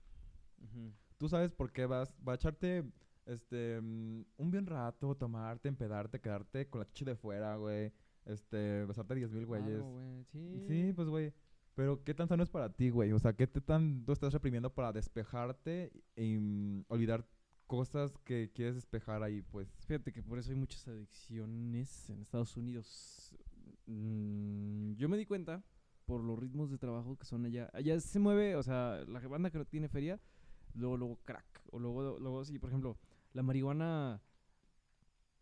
Tú sabes por qué vas. Va a echarte este mm, un bien rato, tomarte, empedarte, quedarte con la chichi de fuera, güey. Este, besarte 10 mil güeyes. Claro, güey, sí. Sí, pues, güey. Pero, ¿qué tan sano es para ti, güey? O sea, ¿qué te tanto estás reprimiendo para despejarte y mm, olvidar cosas que quieres despejar ahí, pues? Fíjate que por eso hay muchas adicciones en Estados Unidos. Mm, yo me di cuenta por los ritmos de trabajo que son allá. Allá se mueve, o sea, la banda que no tiene feria, luego, luego crack. O luego, luego sí, por ejemplo, la marihuana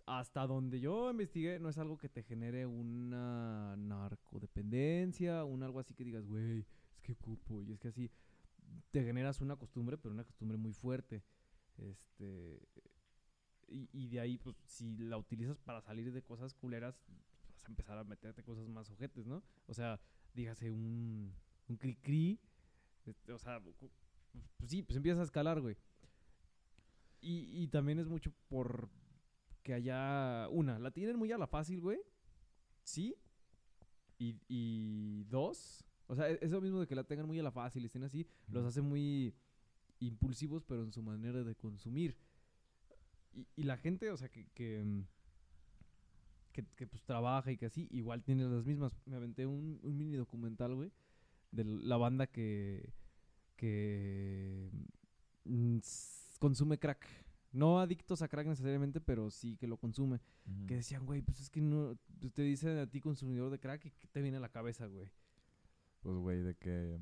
hasta donde yo investigué, no es algo que te genere una narcodependencia, un algo así que digas, güey, es que ocupo, y es que así te generas una costumbre, pero una costumbre muy fuerte. Este. Y, y de ahí, pues, si la utilizas para salir de cosas culeras, vas a empezar a meterte cosas más ojetes, ¿no? O sea, dígase un, un cri-cri, este, o sea, pues sí, pues empiezas a escalar, güey. Y, y también es mucho por que haya, una, la tienen muy a la fácil, güey, sí, y, y dos, o sea, e- eso mismo de que la tengan muy a la fácil y estén así, los hace muy impulsivos, pero en su manera de consumir. Y, y la gente, o sea, que, que, mm, que, que, pues trabaja y que así, igual tiene las mismas. Me aventé un, un mini documental, güey, de la banda que, que mm, consume crack. No adictos a crack necesariamente, pero sí que lo consume. Que decían, güey, pues es que no, pues te dicen a ti consumidor de crack y que te viene a la cabeza, güey. Pues, güey, de que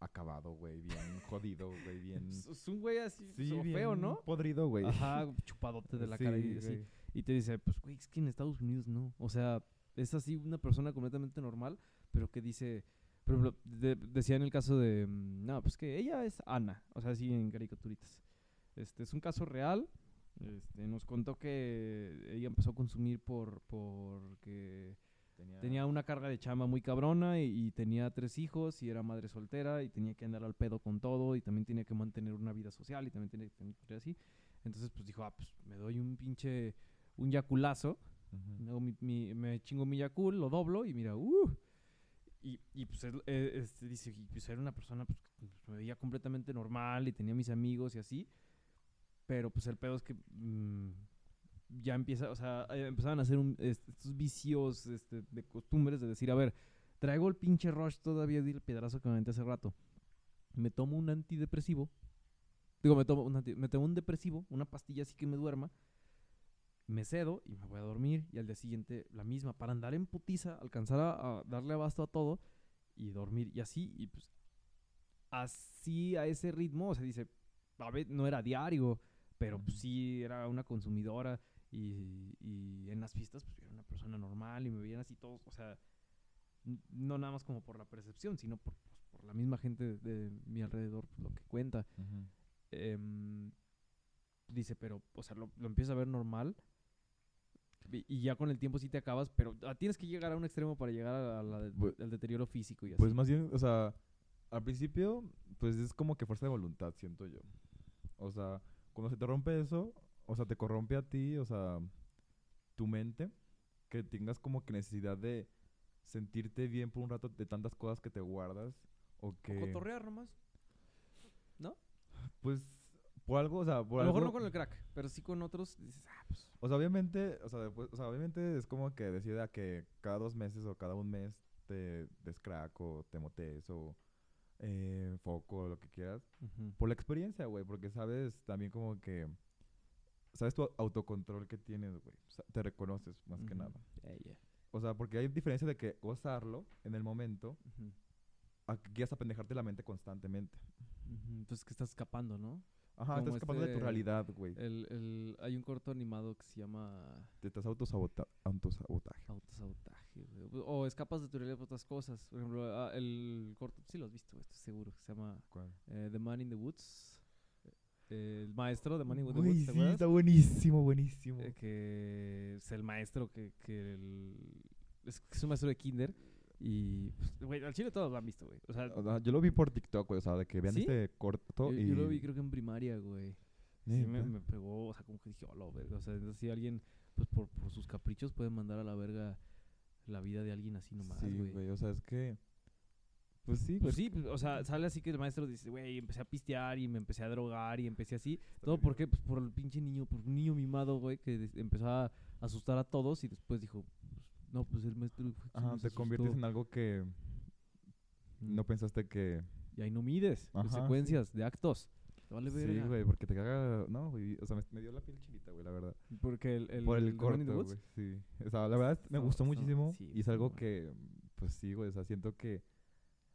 acabado, güey, bien jodido, güey, bien... Es, un güey así, Sí, so bien feo, ¿no? podrido, güey. Ajá, chupadote de la cara y Sí, así. Y te dice, pues, güey, es que en Estados Unidos no. O sea, es así una persona completamente normal, pero que dice, por ejemplo, de- decía en el caso de, mm, no, pues que ella es Ana, o sea, así en caricaturitas. Este, es un caso real. Este, nos contó que ella empezó a consumir por porque tenía una carga de chamba muy cabrona y, y tenía tres hijos y era madre soltera y tenía que andar al pedo con todo y también tenía que mantener una vida social y también tenía que tener así. Entonces, pues dijo, ah, pues me doy un pinche, un yaculazo, mi- mi- me chingo mi yacul, lo doblo y mira, uh. Y, y pues él, eh, este, dice, y, pues era una persona pues, que me veía completamente normal y tenía mis amigos y así. Pero pues el pedo es que mm, ya empieza, o sea, eh, empezaban a hacer un- est- estos vicios este, de costumbres de decir, a ver, traigo el pinche rush todavía del piedrazo que me aventé hace rato. Me tomo un antidepresivo. Digo, me tomo un, anti- me tomo un depresivo, una pastilla así que me duerma. Me cedo y me voy a dormir. Y al día siguiente la misma. Para andar en putiza, alcanzar a, a darle abasto a todo y dormir. Y así, y pues así a ese ritmo, o sea, dice, a ver, no era diario, pero pues sí era una consumidora y, y en las fiestas pues yo era una persona normal y me veían así todos, o sea, no nada más como por la percepción, sino por, pues, por la misma gente de, de mi alrededor, pues, lo que cuenta. Em, dice, pero, o sea, lo, lo empiezas a ver normal y, ya con el tiempo sí te acabas, pero ah, tienes que llegar a un extremo para llegar a la de- Bu- al deterioro físico y así. Pues más bien, o sea, al principio, pues es como que fuerza de voluntad, siento yo. O sea, cuando se te rompe eso, o sea, te corrompe a ti, o sea, tu mente, que tengas como que necesidad de sentirte bien por un rato de tantas cosas que te guardas, o O que... cotorrear nomás. Pues, por algo, o sea, por a lo algo... mejor no con el crack, pero sí con otros. Dices, ah, pues. O sea, obviamente, o sea, después, o sea, obviamente es como que decida que cada dos meses o cada un mes te des crack o te motes o eh, foco o lo que quieras. Por la experiencia, güey, porque sabes también como que... Sabes tu autocontrol que tienes, güey. O sea, te reconoces, más que nada. Yeah, yeah. O sea, porque hay diferencia de que gozarlo en el momento Ujú. a que quieras apendejarte la mente constantemente. Ujú, Pues que estás escapando, ¿no? Ajá, estás escapando de tu este- realidad, güey. El, el, hay un corto animado que se llama Te estás autosabota autosabotaje. Autosabotaje. güey. O escapas de tu realidad por otras cosas. Por ejemplo, ah, el corto, sí lo has visto, estoy seguro. Se llama ¿Cuál? eh, The Man in the Woods. Eh, el maestro de Man in the Woods, ¿te sí, acuerdas? está buenísimo, buenísimo. Eh, que es el maestro que, que el- es, es un maestro de kinder. Y, pues, güey, al chile todos lo han visto, güey. O sea, O sea, yo lo vi por TikTok, güey, o sea, de que vean ¿Sí? este corto yo, y... yo lo vi creo que en primaria, güey. Sí, me, pegó, o sea, como que dije, hola, verga. O sea, entonces, si alguien, pues por, por sus caprichos, puede mandar a la verga la vida de alguien así nomás, Sí, güey. güey, o sea, es que... Pues sí, Pues güey. sí, pues, o sea, sale así que el maestro dice, güey, empecé a pistear y me empecé a drogar y empecé así. ¿Todo por qué? Pues por el pinche niño, por un niño mimado, güey, que empezó a asustar a todos y después dijo, pues, no, pues el maestro Ajá, te conviertes asustó". en algo que Mm. no pensaste que... Y ahí no mides, Ajá, sí. consecuencias de actos. Te vale Sí, güey, porque te caga... No, güey, o sea, me, me dio la piel chinita, güey, la verdad. Porque el, el, Por el, corto, güey, sí. O sea, la verdad me gustó muchísimo sí, y es algo bueno. que... Pues sí, güey, o sea, siento que...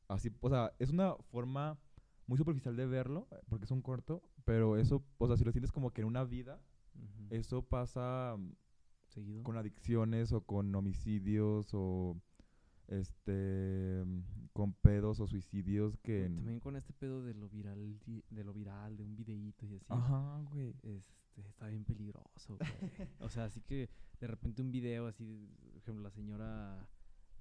Así, o sea, es una forma muy superficial de verlo, eh, porque es un corto, pero eso, o sea, si lo sientes como que en una vida, eso pasa seguido. con adicciones o con homicidios o este con pedos o suicidios que También con este pedo de lo viral, de lo viral, de un videíto y así. ajá güey Este, está bien peligroso, güey. o sea, así que de repente un video así, por ejemplo, la señora,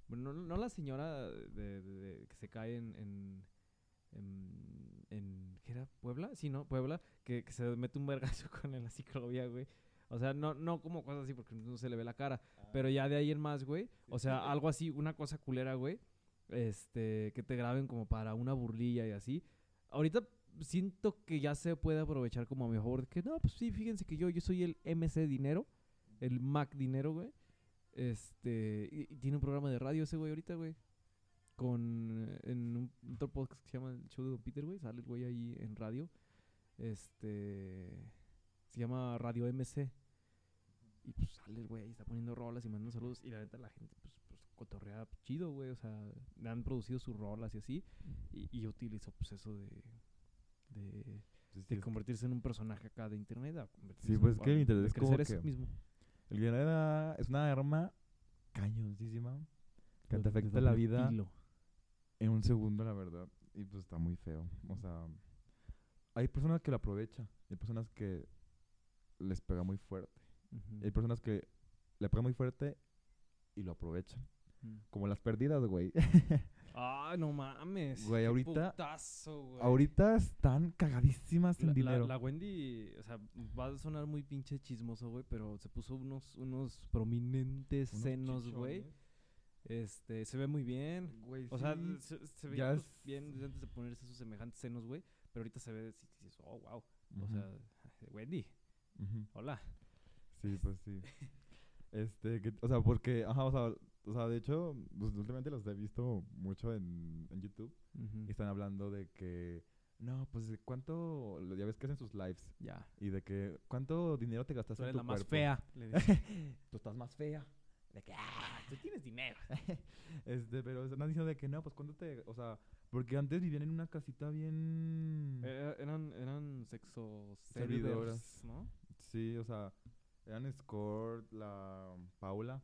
bueno, no, no la señora de, de- de- que se cae en, en, en, en- ¿qué era? ¿Puebla? Sí, ¿no? Puebla, que, que se mete un vergazo con la ciclovía, güey. O sea, no, no como cosas así porque no se le ve la cara, pero ya de ahí en más, güey. O sea, algo así, una cosa culera, güey. Este, que te graben como para una burlilla y así. Ahorita siento que ya se puede aprovechar como a mi favor. Que no, pues sí, fíjense que yo, yo soy el MC Dinero, el Mac Dinero, güey. Este, y, y tiene un programa de radio ese güey ahorita, güey. Con, en un, otro podcast que se llama El Show de Don Peter, güey. Sale el güey ahí en radio. Este, se llama Radio MC. Y pues sale el güey ahí, está poniendo rolas y mandando saludos. Y la neta, la gente, pues, pues cotorrea chido, güey. O sea, han producido sus rolas y así. Y, y utilizó, pues, eso de. de de convertirse en un personaje acá de internet a Sí, pues, es que el internet es como crecer eso que- mismo. el era- es una arma cañoncísima que te afecta la vida en un segundo la verdad y pues está muy feo o sea hay personas que lo aprovechan hay personas que les pega muy fuerte Hay personas que le pega muy fuerte y lo aprovechan como las perdidas güey Ah, no mames. Güey, ahorita- putazo, güey. ahorita están cagadísimas en La, dinero la Wendy, o sea, va a sonar muy pinche chismoso, güey, pero se puso unos, unos prominentes Unos senos, güey. Este, se ve muy bien. Güey, O sea, se, se veía pues, es- bien antes de ponerse esos semejantes senos, güey. Pero ahorita se ve, dices, oh, wow. O sea, Wendy, hola. Sí, pues sí. Este, que, o sea, porque, ajá, o sea, o sea, de hecho, pues, últimamente los he visto mucho en, en YouTube y están hablando de que, no, pues, ¿cuánto, ya ves que hacen sus lives Ya. y de que, ¿cuánto dinero te gastaste en eres tu la más cuerpo? fea. le dice. Tú estás más fea. De que, ah, Tú tienes dinero. este, pero están diciendo de que, no, pues, ¿cuánto te, o sea, porque antes vivían en una casita bien... Eh, eran, eran sexo Servidoras. servidores, ¿no? Sí, o sea, eran Escort, la Paula,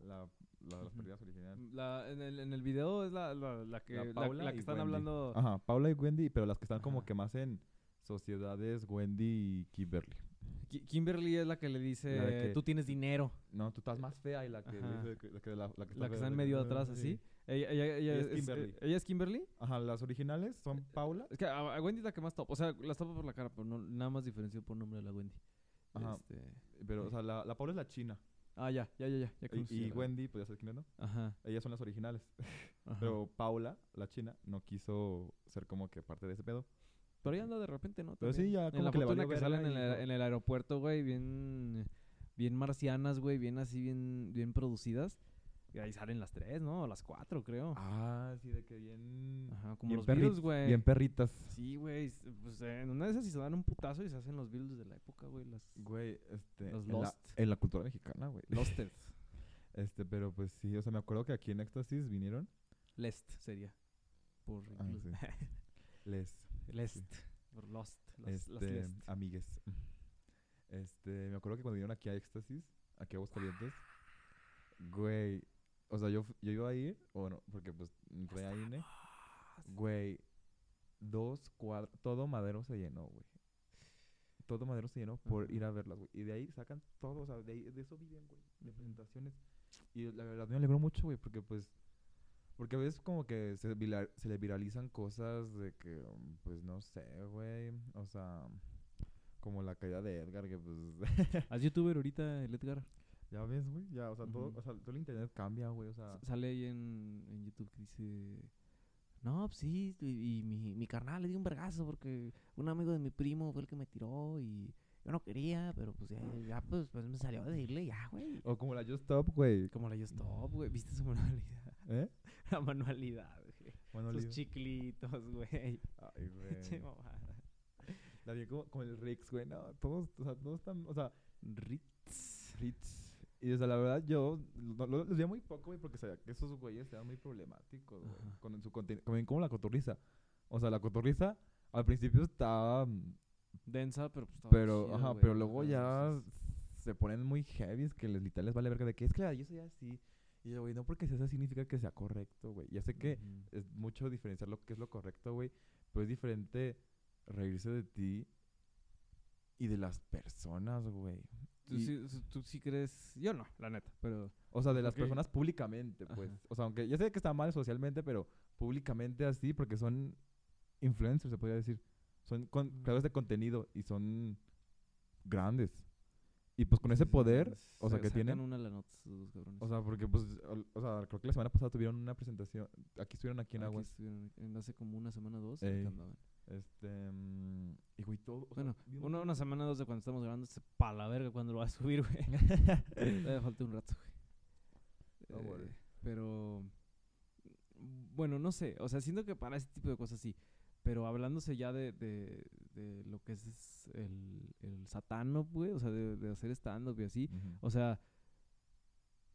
la, la de las perdidas originales. La, en, el, en el video es la, la, la que, La Paula que y están Wendy. hablando. Ajá, Paula y Wendy, pero las que están como Ajá. que más en sociedades, Wendy y Kimberly. Ki- Kimberly es la que le dice, de que- tú tienes dinero. No, tú estás más fea y la que, Ajá. dice que- la, que, la, la que La que fea, está en de medio "Ah, atrás, sí". así. Ella, ella, ella, es es, Kimberly. eh, ¿Ella es Kimberly? Ajá, las originales son Paula. Es que a, a Wendy es la que más top. O sea, las topo por la cara, pero no, nada más diferencio por nombre de la Wendy. Ajá. Este, Pero, o sea, la, la Paula es la china. Ah, ya, ya, ya, ya. ya Y, Wendy, pues ya sabes quién es, ¿no? Ajá. Ellas son las originales. ajá. Pero Paula, la china, no quiso ser como que parte de ese pedo. Pero ella anda de repente, ¿no? Pero sí, ya En como la que le en la que salen en el, en el aeropuerto, güey, bien, bien marcianas, güey, bien así, bien, bien producidas. Y ahí salen las tres, ¿no? Las cuatro, creo. Ah, sí, de que bien... Ajá, como bien los Beatles, güey. Bien perritas. Sí, güey. Pues en una de esas sí se dan un putazo y se hacen los Beatles de la época, güey. Las Güey, este... Los en, la, Lost. en la cultura mexicana, güey. Losted. Este, pero pues sí, o sea, me acuerdo que aquí en Éxtasis vinieron Lest sería. Por Ah, incluso. les, Lest. Por Lost. Las, las este, Lest. amigues. Este, me acuerdo que cuando vinieron aquí a Éxtasis, aquí a Aguascalientes, güey, o sea, yo, yo iba a ir, o bueno, porque pues entré a INE, güey, dos cuadros, todo Madero se llenó, güey. Todo Madero se llenó por ir a verlas, güey. Y de ahí sacan todo, o sea, de, ahí, de eso viven, güey, de presentaciones. Y la verdad me alegró mucho, güey, porque pues... Porque a veces como que se, se le viralizan cosas de que, pues no sé, güey. O sea, como la caída de Edgar, que pues... Haz youtuber ahorita, el Edgar. Ya ves, güey. Ya, o sea, todo, o sea, todo el internet cambia, güey. O sea, S- Sale ahí en, en YouTube que dice... No, pues sí, y, y mi, mi carnal le dio un vergazo porque un amigo de mi primo fue el que me tiró y yo no quería, pero pues ya, ya, pues, pues me salió a decirle ya, güey. o como la Just Stop, güey. Como la Just Stop, güey. ¿Viste su manualidad? ¿Eh? La manualidad, güey. Bueno, Sus chiclitos, güey. Ay, güey. La vi como, como el Rix, güey. No, todos, o sea, todos están, o sea, Ritz. Ritz. Y o sea, la verdad, yo lo, lo- veía muy poco, güey, porque sabía que esos güeyes eran muy problemáticos, güey. Con su contenido. Como, la cotorriza. O sea, la cotorriza al principio estaba. mm, Densa, pero pues estaba Pero, ajá, güey. pero luego ya se ponen muy heavy, que les literal les vale verga de que es que yo soy así. Y yo, güey, no porque seas así significa que sea correcto, güey. Ya sé que es mucho diferenciar lo que es lo correcto, güey. Pero es diferente reírse de ti y de las personas, güey. ¿Tú, Y- sí, sí- tú sí crees. Yo no, la neta, pero. O sea, de las Ok. personas públicamente, pues. Ajá. O sea, aunque ya sé que está mal socialmente, pero públicamente así, porque son influencers, se podría decir. Son creadores de contenido y son grandes. Y pues con ese poder, o sea, que tienen... una la nota esos dos cabrones. O sea, porque pues, o sea, creo que la semana pasada tuvieron una presentación. Aquí estuvieron aquí en Aquí Aguas. estuvieron en hace como una semana o dos. Ey. Este. mm, y güey, todo. sea, Bueno, una, una semana o dos de cuando estamos grabando, se pa la verga cuando lo va a subir, güey. Falta un rato, No güey. worry. Eh, pero. Bueno, no sé. O sea, siento que para ese tipo de cosas sí. Pero hablándose ya de, de, de lo que es el, el satano, güey. O sea, de, de hacer stand-up y así. O sea,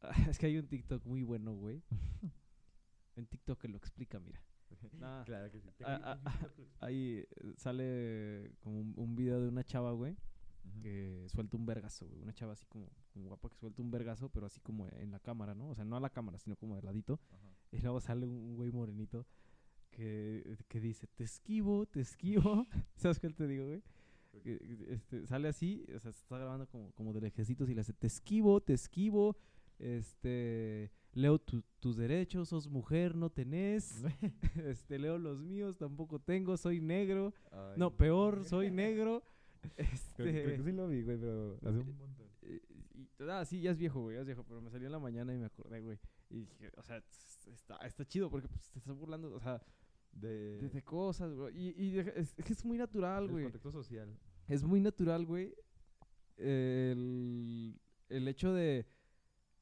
es que hay un TikTok muy bueno, güey. Un TikTok que lo explica, mira. Nah, Claro que sí. Ah, ahí- ah, eh, sale como un, un video de una chava, güey, que suelta un vergazo, güey. Una chava así como, como guapa que suelta un vergazo, pero así como en la cámara, ¿no? O sea, no a la cámara, sino como de ladito. Y luego sale un güey morenito que, que dice, te esquivo, te esquivo. ¿Sabes qué te digo, güey? Este, sale así, o sea, se está grabando como, como del ejército y le hace, te esquivo, te esquivo, este, leo tu- tus derechos, sos mujer, no tenés, este, leo los míos, tampoco tengo, soy negro, Ay, no, peor, soy negro, Creo, este... que- creo que sí lo vi, güey, pero hace un montón. Eh, y- ah, sí, ya es viejo, güey, ya es viejo, pero me salió en la mañana y me acordé, güey. Y dije, o sea, está, está chido porque pues, te estás burlando, o sea, De, de, de cosas, güey. Y, es, es que es muy natural, güey. contexto social. Es muy natural, güey. El, el hecho de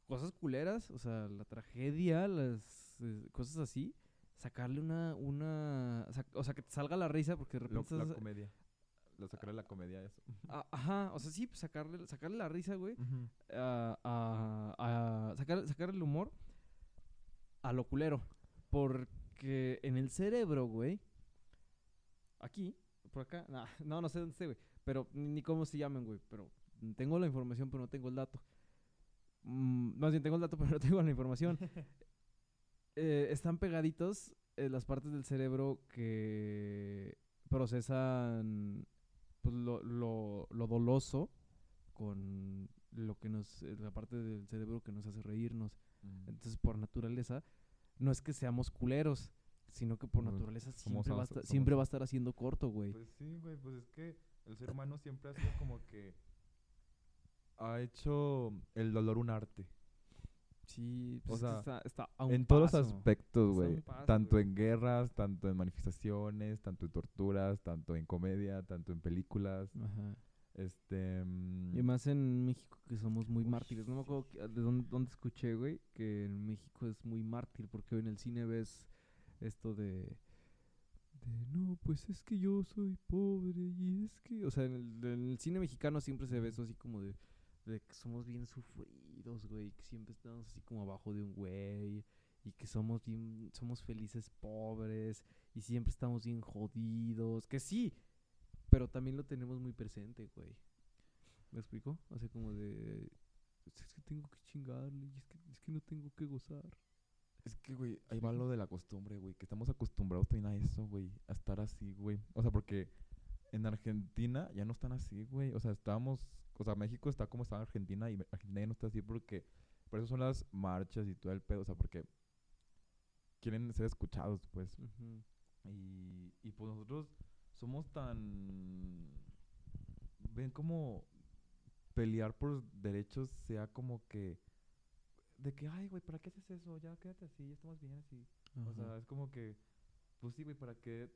cosas culeras, o sea, la tragedia, las eh, cosas así, sacarle una, una, o sea, que te salga la risa porque de Lo- repente la estás- comedia. Lo sacaré la comedia eso. Ajá, o sea, sí, pues sacarle, sacarle la risa, güey. a, a- a sacar, sacar el humor a lo culero. Porque en el cerebro, güey, aquí, por acá, nah, no, no sé dónde esté, güey, pero ni, ni cómo se llaman, güey, pero tengo la información, pero no tengo el dato. Mm, más bien tengo el dato, pero no tengo la información. Eh, están pegaditos eh, las partes del cerebro que procesan pues, lo, lo, lo doloso con lo que nos eh, la parte del cerebro que nos hace reírnos Mm. entonces por naturaleza no es que seamos culeros sino que por Pues, naturaleza somos siempre va a estar, somos siempre va a estar haciendo corto güey Pues sí, güey, pues es que el ser humano siempre ha sido como que ha hecho el dolor un arte. sí o pues es que sea, está, está a un en todos los aspectos, güey. Tanto en guerras, tanto en manifestaciones, tanto en torturas, tanto en comedia, tanto en películas. Ajá. Este. mm, y más en México que somos muy Uy, mártires no me acuerdo que- de dónde, dónde escuché güey que en México es muy mártir porque hoy en el cine ves esto de de no, pues es que yo soy pobre y es que, o sea, en el, en el cine mexicano siempre se ve eso así como de, de que somos bien sufridos, güey, que siempre estamos así como abajo de un güey y que somos bien, somos felices pobres y siempre estamos bien jodidos, que sí, pero también lo tenemos muy presente, güey. ¿Me explico? O sea, como de, es que tengo que chingarle y es que, es que no tengo que gozar. Es que, güey, ahí va lo de la costumbre, güey. Que estamos acostumbrados también a eso, güey. A estar así, güey. O sea, porque en Argentina ya no están así, güey. O sea, estábamos. O sea, México está como estaba Argentina y Argentina ya no está así porque. Por eso son las marchas y todo el pedo. O sea, porque quieren ser escuchados, pues. Y, y pues nosotros somos tan... Ven como pelear por derechos sea como que... De que, ay, güey, ¿para qué haces eso? Ya quédate así, ya estamos bien así. O sea, es como que... Pues sí, güey, ¿para qué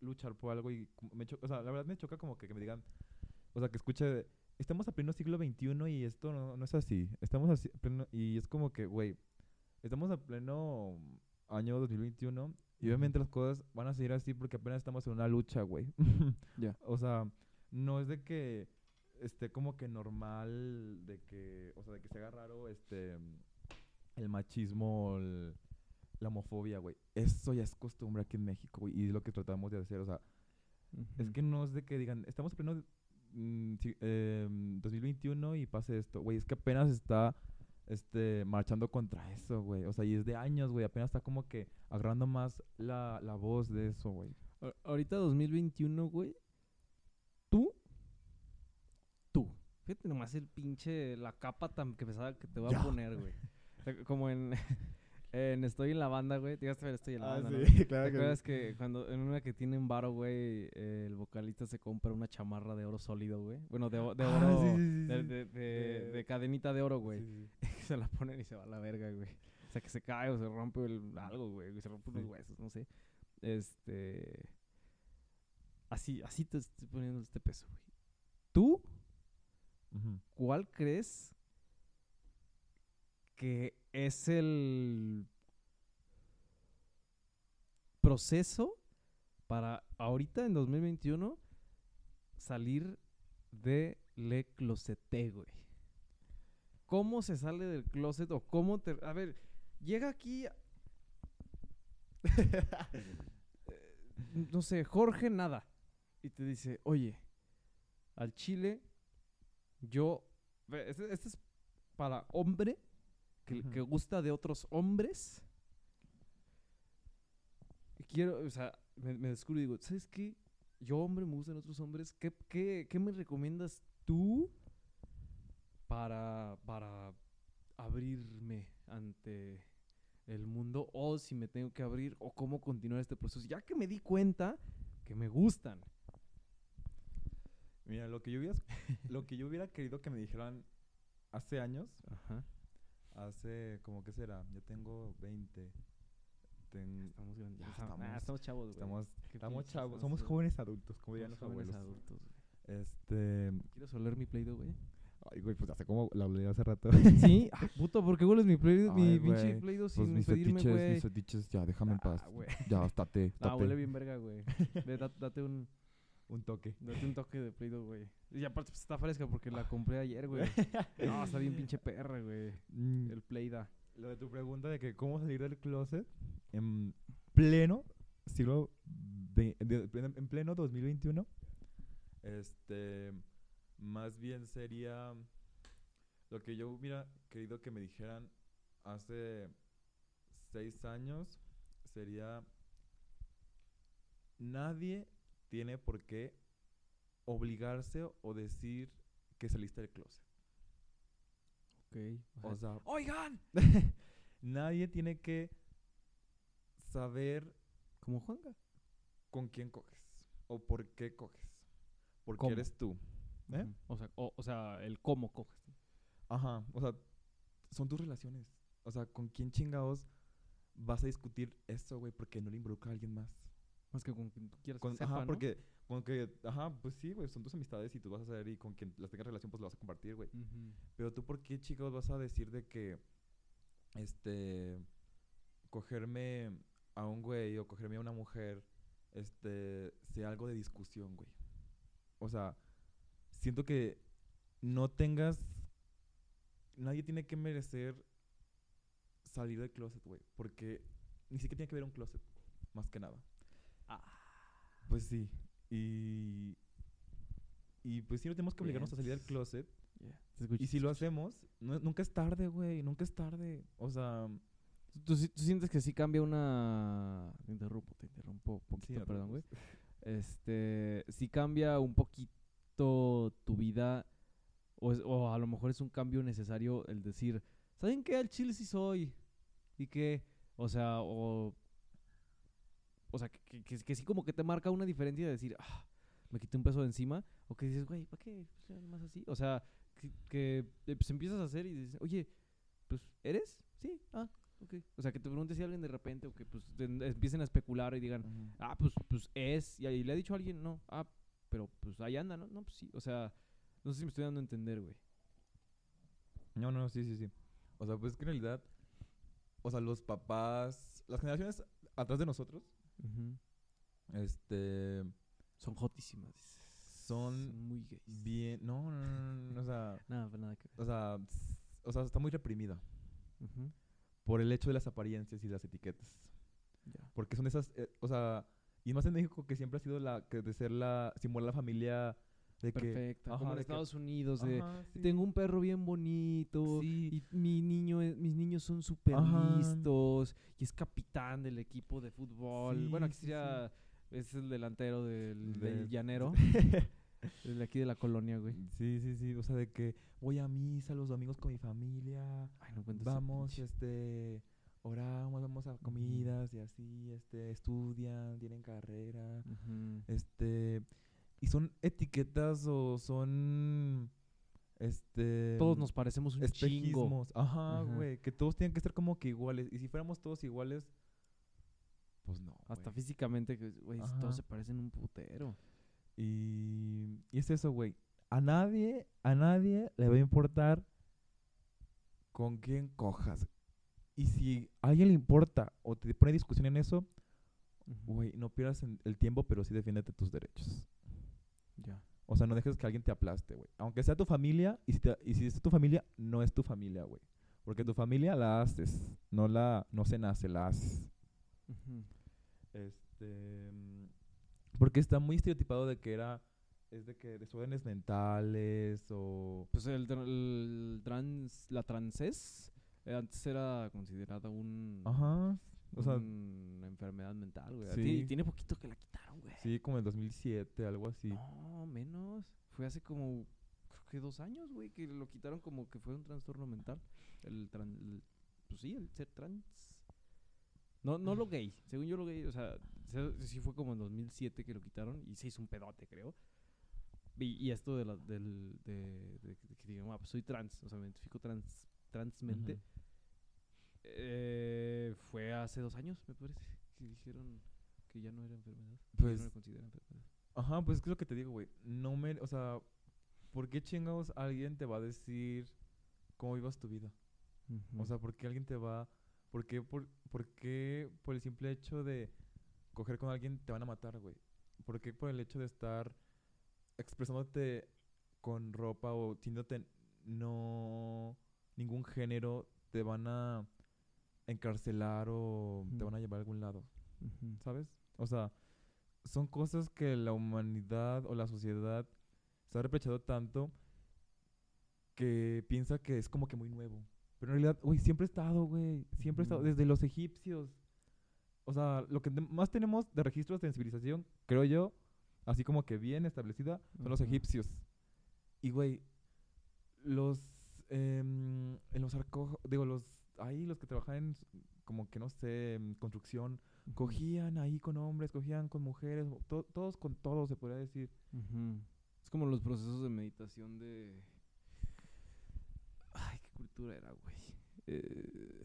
luchar por algo? Y me cho- o sea, la verdad me choca como que, que me digan... O sea, que escuche... de, Estamos a pleno siglo XXI y esto no, no es así. Estamos así... pleno- y es como que, güey, estamos a pleno año 2021 y obviamente las cosas van a seguir así porque apenas estamos en una lucha, güey. Ya. O sea, no es de que esté como que normal, de que, o sea, de que se haga raro este el machismo, el- la homofobia, güey. Eso ya es costumbre aquí en México, güey, y es lo que tratamos de hacer, o sea, es que no es de que digan, estamos en pleno mm, sí, em, 2021 y pase esto. Güey, es que apenas está este, marchando contra eso, güey. O sea, y es de años, güey. Apenas está como que agarrando más la, la voz de eso, güey. Ahorita 2021, güey. Tú. Tú. Fíjate nomás el pinche. La capa tan que pesada que te va Ya. a poner, güey. O sea, Como en. en Estoy en la banda, güey. Te ver Estoy en la Ah, banda, ¿no? sí, ¿Te claro que sí. acuerdas que cuando en una que tienen varo, güey, eh, el vocalista se compra una chamarra de oro sólido, güey? Bueno, de, de Ah, oro. sí, sí, sí, de, sí. de- de- De- de cadenita de oro, güey. Sí, sí. se la ponen y se va a la verga, güey. O sea, que se cae o se rompe el- algo, güey. Se rompe unos Sí. huesos, no sé. Este. Así, así te estoy poniendo este peso, güey. ¿Tú cuál crees que es el proceso para ahorita en 2021 salir de le closeté, güey? ¿Cómo se sale del closet o cómo te... A ver, llega aquí... no sé, Jorge nada. Y te dice, oye, al chile, yo... Este, este es para hombre que, gusta de otros hombres. Y quiero, o sea, me, me descubro y digo, ¿sabes qué? Yo, hombre, me gustan otros hombres. ¿Qué, qué, qué me recomiendas tú para, para abrirme ante el mundo? O si me tengo que abrir, o cómo continuar este proceso. Ya que me di cuenta que me gustan. Mira, lo que yo hubiera, lo que yo hubiera querido que me dijeran hace años, Ajá. Hace como que será, yo tengo 20. ten- Estamos grandes. Ya estamos, estamos- estamos chavos, güey. estamos, estamos chavos, somos jóvenes. adultos, como dirían los Somos jóvenes abuelos. adultos, güey. Este, ¿Quieres oler mi Play-Doh, güey? ay, güey, pues hace como la hablé hace rato. Sí, ah, puto, ¿por qué hueles mi, Play, mi pinche Play-Doh Pues sin mis pedirme, fetiches, güey? mis fetiches, ya, déjame en paz. Ah. Ya, estate, Ah, estate. huele bien verga, güey. Ve, da- date un, Un toque. date un toque de Play-Doh, güey. Y aparte pues, está fresca porque la compré ayer, güey. No, está bien pinche perra, güey. Mm, El Play-Da. Lo de tu pregunta de que cómo salir del closet en pleno siglo de- en pleno 2021 este más bien sería lo que yo hubiera querido que me dijeran hace seis años sería nadie tiene por qué obligarse o decir que saliste del closet Ok. o sea ¡Oigan! Nadie tiene que saber Como Juanga. con quién coges o por qué coges. Porque ¿Cómo? eres tú. ¿Eh? O, sea, o, o sea, el cómo coges. Ajá. O sea, son tus relaciones. O sea, ¿con quién chingados vas a discutir esto, güey? Porque no le involucra a alguien más. Más que con quien tú quieras Con- que sepa, ajá, ¿no? porque, con que, ajá, pues sí, güey, son tus amistades y tú vas a saber y con quien las tengas relación, pues lo vas a compartir, güey. Pero tú, ¿por qué, chicos, vas a decir de que, este, cogerme a un güey o cogerme a una mujer, este, sea algo de discusión, güey? O sea, siento que no tengas, nadie tiene que merecer salir del closet, güey, porque ni siquiera tiene que ver un closet, más que nada. Ah. Pues sí, y... Y pues sí, no tenemos que obligarnos a salir del closet. Y si lo hacemos, no- nunca es tarde, güey. Nunca es tarde. O sea, ¿Tú, tú sí- tú sientes que sí cambia una... Te interrumpo, te interrumpo un poquito, sí, perdón, güey. Este, sí cambia un poquito tu vida o, es- o a lo mejor es un cambio necesario el decir, ¿saben qué? Al chile sí soy. Y que, o sea, o... O sea, que, que, sí como que te marca una diferencia de decir, ah, me quité un peso de encima. O que dices, güey, ¿para qué? Pues nomás así. O sea, que, que, eh, pues empiezas a hacer y dices, oye, pues, ¿eres? Sí, ah, ok. O sea, que te preguntes si alguien de repente o que pues te- empiecen a especular y digan, ah, pues, pues es, y ahí le ha dicho a alguien, no, ah, pero pues ahí anda, ¿no? No, pues sí, o sea, no sé si me estoy dando a entender, güey. No, no, sí, sí, sí. O sea, pues que en realidad, o sea, los papás, las generaciones atrás de nosotros, este, Son jotísimas. Son muy gays. bien, no, no, no, no, no, o sea, Nada, pues nada que ver. o sea, o sea, está muy reprimida por el hecho de las apariencias y las etiquetas. Porque son esas, eh, o sea, y más en México que siempre ha sido la, que de ser la, simular la familia De que, ajá, como en de que- Estados Unidos, de Ajá, sí. tengo un perro bien bonito Sí. y mi niño, mis niños son súper listos y es capitán del equipo de fútbol. Sí, bueno, aquí sería, es el delantero del, del Del- llanero, de aquí de la colonia, güey. Sí, sí, sí. O sea, de que voy a misa los domingos con mi familia. Ay, no Vamos, este, oramos, vamos a comidas y así, este, estudian, tienen carrera, este, y son etiquetas o son, este, Todos nos parecemos un chingo. espejismos, ajá, Ajá. güey, que todos tienen que ser como que iguales, y si fuéramos todos iguales, pues no, Hasta físicamente, güey, todos se parecen un putero. Y, y es eso, güey. A nadie, a nadie le va a importar con quién cojas. Y si a alguien le importa o te pone discusión en eso, güey, no pierdas el tiempo, pero sí defiéndete tus derechos. Ya. O sea, no dejes que alguien te aplaste, güey. Aunque sea tu familia, y si, te- y si es tu familia, no es tu familia, güey. Porque tu familia la haces, no la, no se nace, la haces. Este. Porque está muy estereotipado de que era. Es de que desórdenes mentales o. Pues el, el trans, la transés eh, antes era considerada un, Ajá. O sea, una enfermedad mental, güey. sí. Tiene, tiene poquito que la quitaron, güey. sí, como en 2007, algo así. No, menos. Fue hace como, creo que dos años, güey, que lo quitaron como que fue un trastorno mental. El, tran- el- pues sí, el ser trans. No, no lo gay. Según yo lo gay, o sea, se- sí fue como en 2007 que lo quitaron y se hizo un pedote, creo. Y, y esto de la, del, de, de que digan, ah, pues soy trans, o sea, me identifico trans, transmente. Ujú. Eh, fue hace dos años, me parece, que dijeron que ya no era enfermedad. Pues- no enfermedad. Ajá, pues es que es lo que te digo, güey. No me. O sea, ¿por qué chingados alguien te va a decir cómo vivas tu vida? O sea, ¿por qué alguien te va... ¿Por qué por, por qué por el simple hecho de coger con alguien te van a matar, güey? ¿Por qué por el hecho de estar expresándote con ropa o sintiéndote no ningún género te van a encarcelar o te Ujú. van a llevar a algún lado. ¿sabes? O sea, son cosas que la humanidad o la sociedad se ha reprechado tanto que piensa que es como que muy nuevo. Pero en realidad, güey, siempre ha estado, güey. Siempre ha estado. Desde los egipcios. O sea, lo que te- más tenemos de registros de civilización, creo yo, así como que bien establecida, son los Ajá. egipcios. Y, güey, los. em, en los. Digo, los. Ahí, los que en. s- Como que no sé, construcción. Cogían ahí con hombres, cogían con mujeres. to- todos con todos, se podría decir. Es como los procesos de meditación de... Ay, qué cultura era, güey. Eh,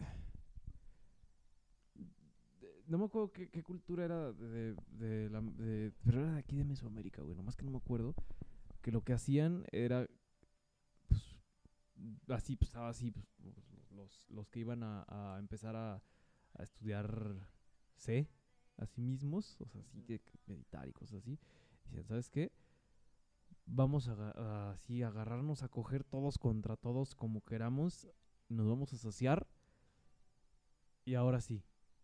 de- No me acuerdo qué, qué cultura era de, de la... de- pero era de aquí de Mesoamérica, güey. Nomás que no me acuerdo. Que lo que hacían era... Pues, así, pues estaba así, pues, los, que iban a, empezar a, a estudiar C a sí mismos, o sea, así que meditar y cosas así. Decían, ¿sabes qué? Vamos a así agarrarnos a coger todos contra todos como queramos, nos vamos a saciar y ahora sí,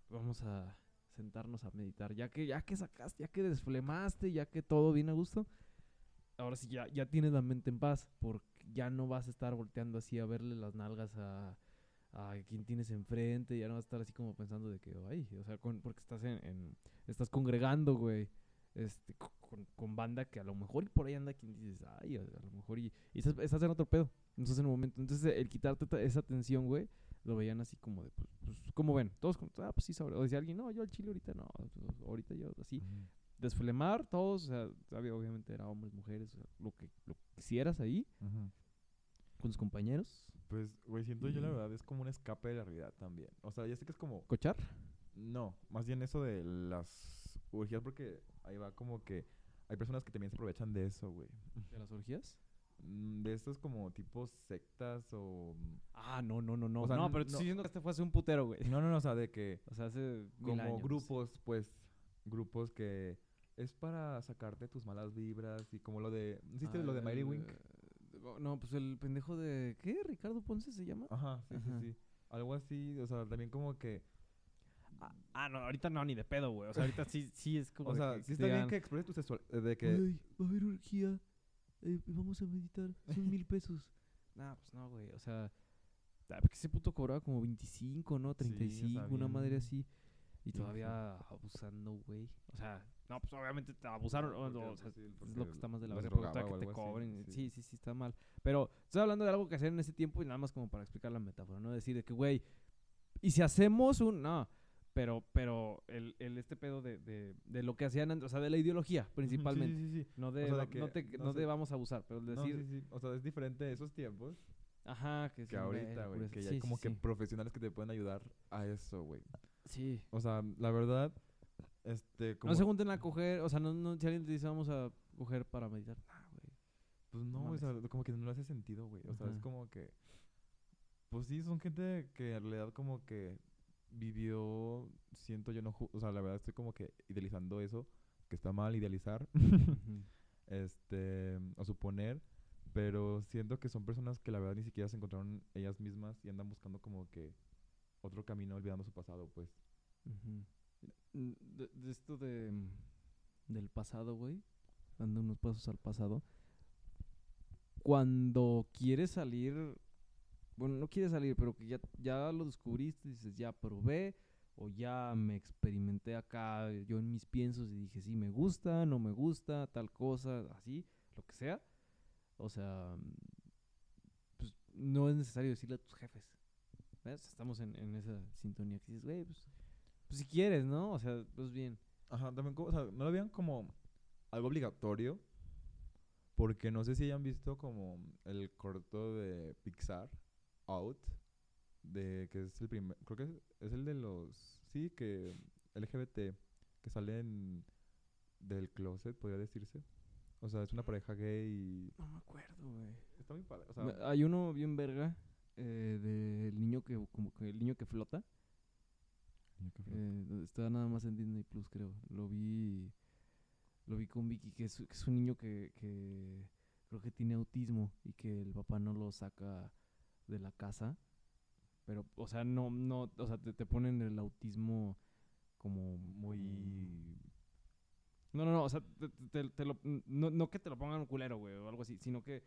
vamos a sentarnos a meditar. Ya que ya que sacaste, ya que desflemaste, ya que todo viene a gusto, ahora sí ya, ya tienes la mente en paz, porque ya no vas a estar volteando así a verle las nalgas a, a quien tienes enfrente, ya no vas a estar así como pensando de que, ay, o sea, con- porque estás en, en- estás congregando, güey, este, co- con, con banda que a lo mejor y por ahí anda quien dices, ay, a, a lo mejor y, y estás, estás en otro pedo, estás en un momento, entonces el quitarte ta- esa tensión, güey, lo veían así como de, pues, pues ¿cómo ven? Todos como, ah, pues sí, sobre, o decía alguien, no, yo al chile ahorita no, pues, ahorita yo así, desflemar todos, o sea, sabía, obviamente era hombres, mujeres, o sea, lo que lo que quisieras ahí. Con tus compañeros, Pues, güey, siento yo la Y- verdad es como un escape de la realidad también. O sea, ya sé que es como... cochar, No, más bien eso de las orgías porque ahí va como que hay personas que también se aprovechan de eso, güey. de las orgías. Mm, De estos como tipos sectas o... Ah, no, no, no, no. O sea, no, pero te no. estoy diciendo que este fue hace un putero, güey. No, no, no, o sea, de que O sea, hace mil como años. grupos, pues, grupos que es para sacarte tus malas vibras y como lo de... ¿Hiciste Ah, lo de Miley el, Wink? Eh, No, pues el pendejo de... ¿Qué? ¿Ricardo Ponce se llama? Ajá, sí, Ajá. sí, sí. Algo así, o sea, también como que... Ah, ah, no, ahorita no, ni de pedo, güey. O sea, ahorita sí, sí es como O sea, que sí está bien que expreses tu sexual... eh, De que... "Güey, va a haber orgía eh, vamos a meditar, son mil pesos. Nah, pues no, güey, o sea, ah, porque ese puto cobraba como 25, ¿no? Sí, o 35, sea, una madre así. Y todavía abusando, güey. O sea, no, pues obviamente te abusaron, o sea, pues, sí, es lo que está más de la verga, que te así, cobren. sí. Sí, sí, está mal. Pero estoy hablando de algo que hacer en ese tiempo y nada más como para explicar la metáfora, ¿no? Decir de que, güey, y si hacemos un... No, pero, pero el, el este pedo de, de, de lo que hacían antes, o sea, de la ideología principalmente. Sí, sí, sí. No de, sea, de va- que- no, te, no sé. de vamos a abusar, pero decir. O sea, es diferente de esos tiempos ajá, que, que sí, ahorita, güey. Que ya hay como que profesionales que te pueden ayudar a eso, güey. Sí. O sea, la verdad, este, como... No se junten a coger, o sea, no, no, si alguien te dice vamos a coger para meditar, nah, güey. Pues no, No o sea, como que no le hace sentido, güey. O sea, es como que... Pues sí, son gente que en realidad como que vivió, siento yo no... O sea, la verdad estoy como que idealizando eso, que está mal idealizar, este, o suponer, pero siento que son personas que la verdad ni siquiera se encontraron ellas mismas y andan buscando como que otro camino olvidando su pasado, pues. Ujú. Mm, De, de esto de del pasado, güey, dando unos pasos al pasado. Cuando quieres salir, bueno, no quieres salir, pero que ya, ya lo descubriste, dices, ya probé, o ya me experimenté acá, yo en mis piensos y dije, sí, me gusta, no me gusta, tal cosa, así, lo que sea. O sea, pues no es necesario decirle a tus jefes. ¿Ves? Estamos en, en esa sintonía que dices, güey, pues pues si quieres, ¿no? O sea, pues bien. Ajá, también, como- o sea, no lo vean como algo obligatorio, porque no sé si hayan visto como el corto de Pixar, Out, de que es el primer, creo que es, es el de los, sí, que LGBT, que salen del closet, podría decirse. O sea, es una pareja gay y No me acuerdo, güey. está muy padre. O sea, Hay uno bien verga eh, del niño que, como que el niño que flota. Eh, está nada más en Disney Plus, creo. Lo vi, lo vi con Vicky, que es, que es un niño que, que creo que tiene autismo y que el papá no lo saca de la casa. Pero, o sea, no, no, o sea, te, te ponen el autismo como muy... No, no, no, o sea, te, te- lo, no, no que te lo pongan culero, güey, o algo así, sino que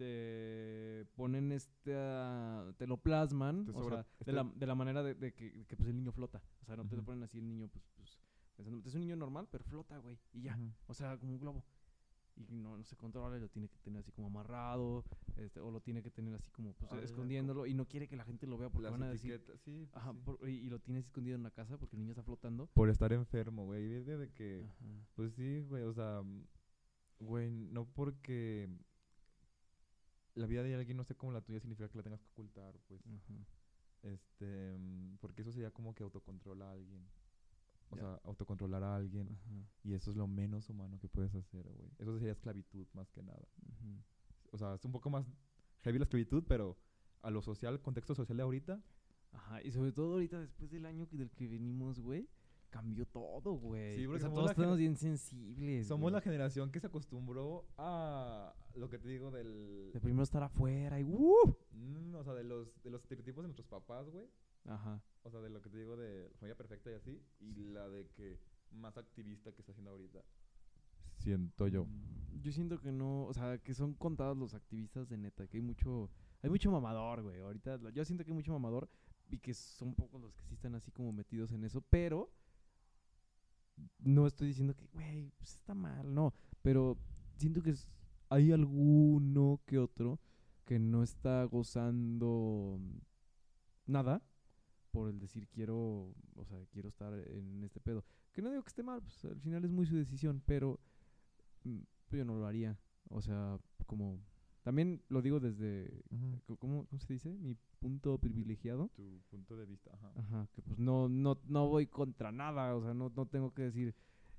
te ponen este, ah, te lo plasman, Te o sea, de este- la, de la manera de, de que, que, pues el niño flota, o sea, no te lo ponen así el niño, pues, pues, pensando, es un niño normal, pero flota, güey, y ya, o sea, como un globo. Y no, no se controla, y lo tiene que tener así como amarrado, este, o lo tiene que tener así como, pues, Ah, escondiéndolo, y no quiere que la gente lo vea porque Las van a decir, sí, pues ajá, sí. por- y, y lo tienes escondido en la casa porque el niño está flotando. Por estar enfermo, güey. y De, de que... Ajá. Pues sí, güey, o sea, mm, güey, no porque la vida de alguien no sea como la tuya significa que la tengas que ocultar, pues, Ajá. este, mm, porque eso sería como que autocontrola a alguien, o sea, autocontrolar a alguien, Ajá. y eso es lo menos humano que puedes hacer, güey, eso sería esclavitud más que nada, o sea, es un poco más heavy la esclavitud, pero a lo social, contexto social de ahorita, Ajá, y sobre todo ahorita después del año que del que venimos, güey, cambió todo, güey. Sí, o porque sea, somos todos estamos bien sensibles. somos güey. la generación que se acostumbró a lo que te digo del, De primero estar afuera y ¡uh! Mm, o sea, de los, de los estereotipos de nuestros papás, güey, Ajá. O sea, de lo que te digo de la familia perfecta y así. Y la de que más activista que está haciendo ahorita. Siento yo. Mm, Yo siento que no, o sea, que son contados los activistas de neta, que hay mucho, hay mucho mamador, güey. Ahorita yo siento que hay mucho mamador y que son pocos los que sí están así como metidos en eso, pero no estoy diciendo que, güey, pues está mal, no, pero siento que hay alguno que otro que no está gozando nada por el decir quiero, o sea, quiero estar en este pedo. Que no digo que esté mal, pues al final es muy su decisión, pero mm, yo no lo haría. O sea, como también lo digo desde ¿cómo, cómo se dice? Mi punto privilegiado. Tu punto de vista, ajá. Ajá, que pues no no no voy contra nada, o sea, no no tengo que decir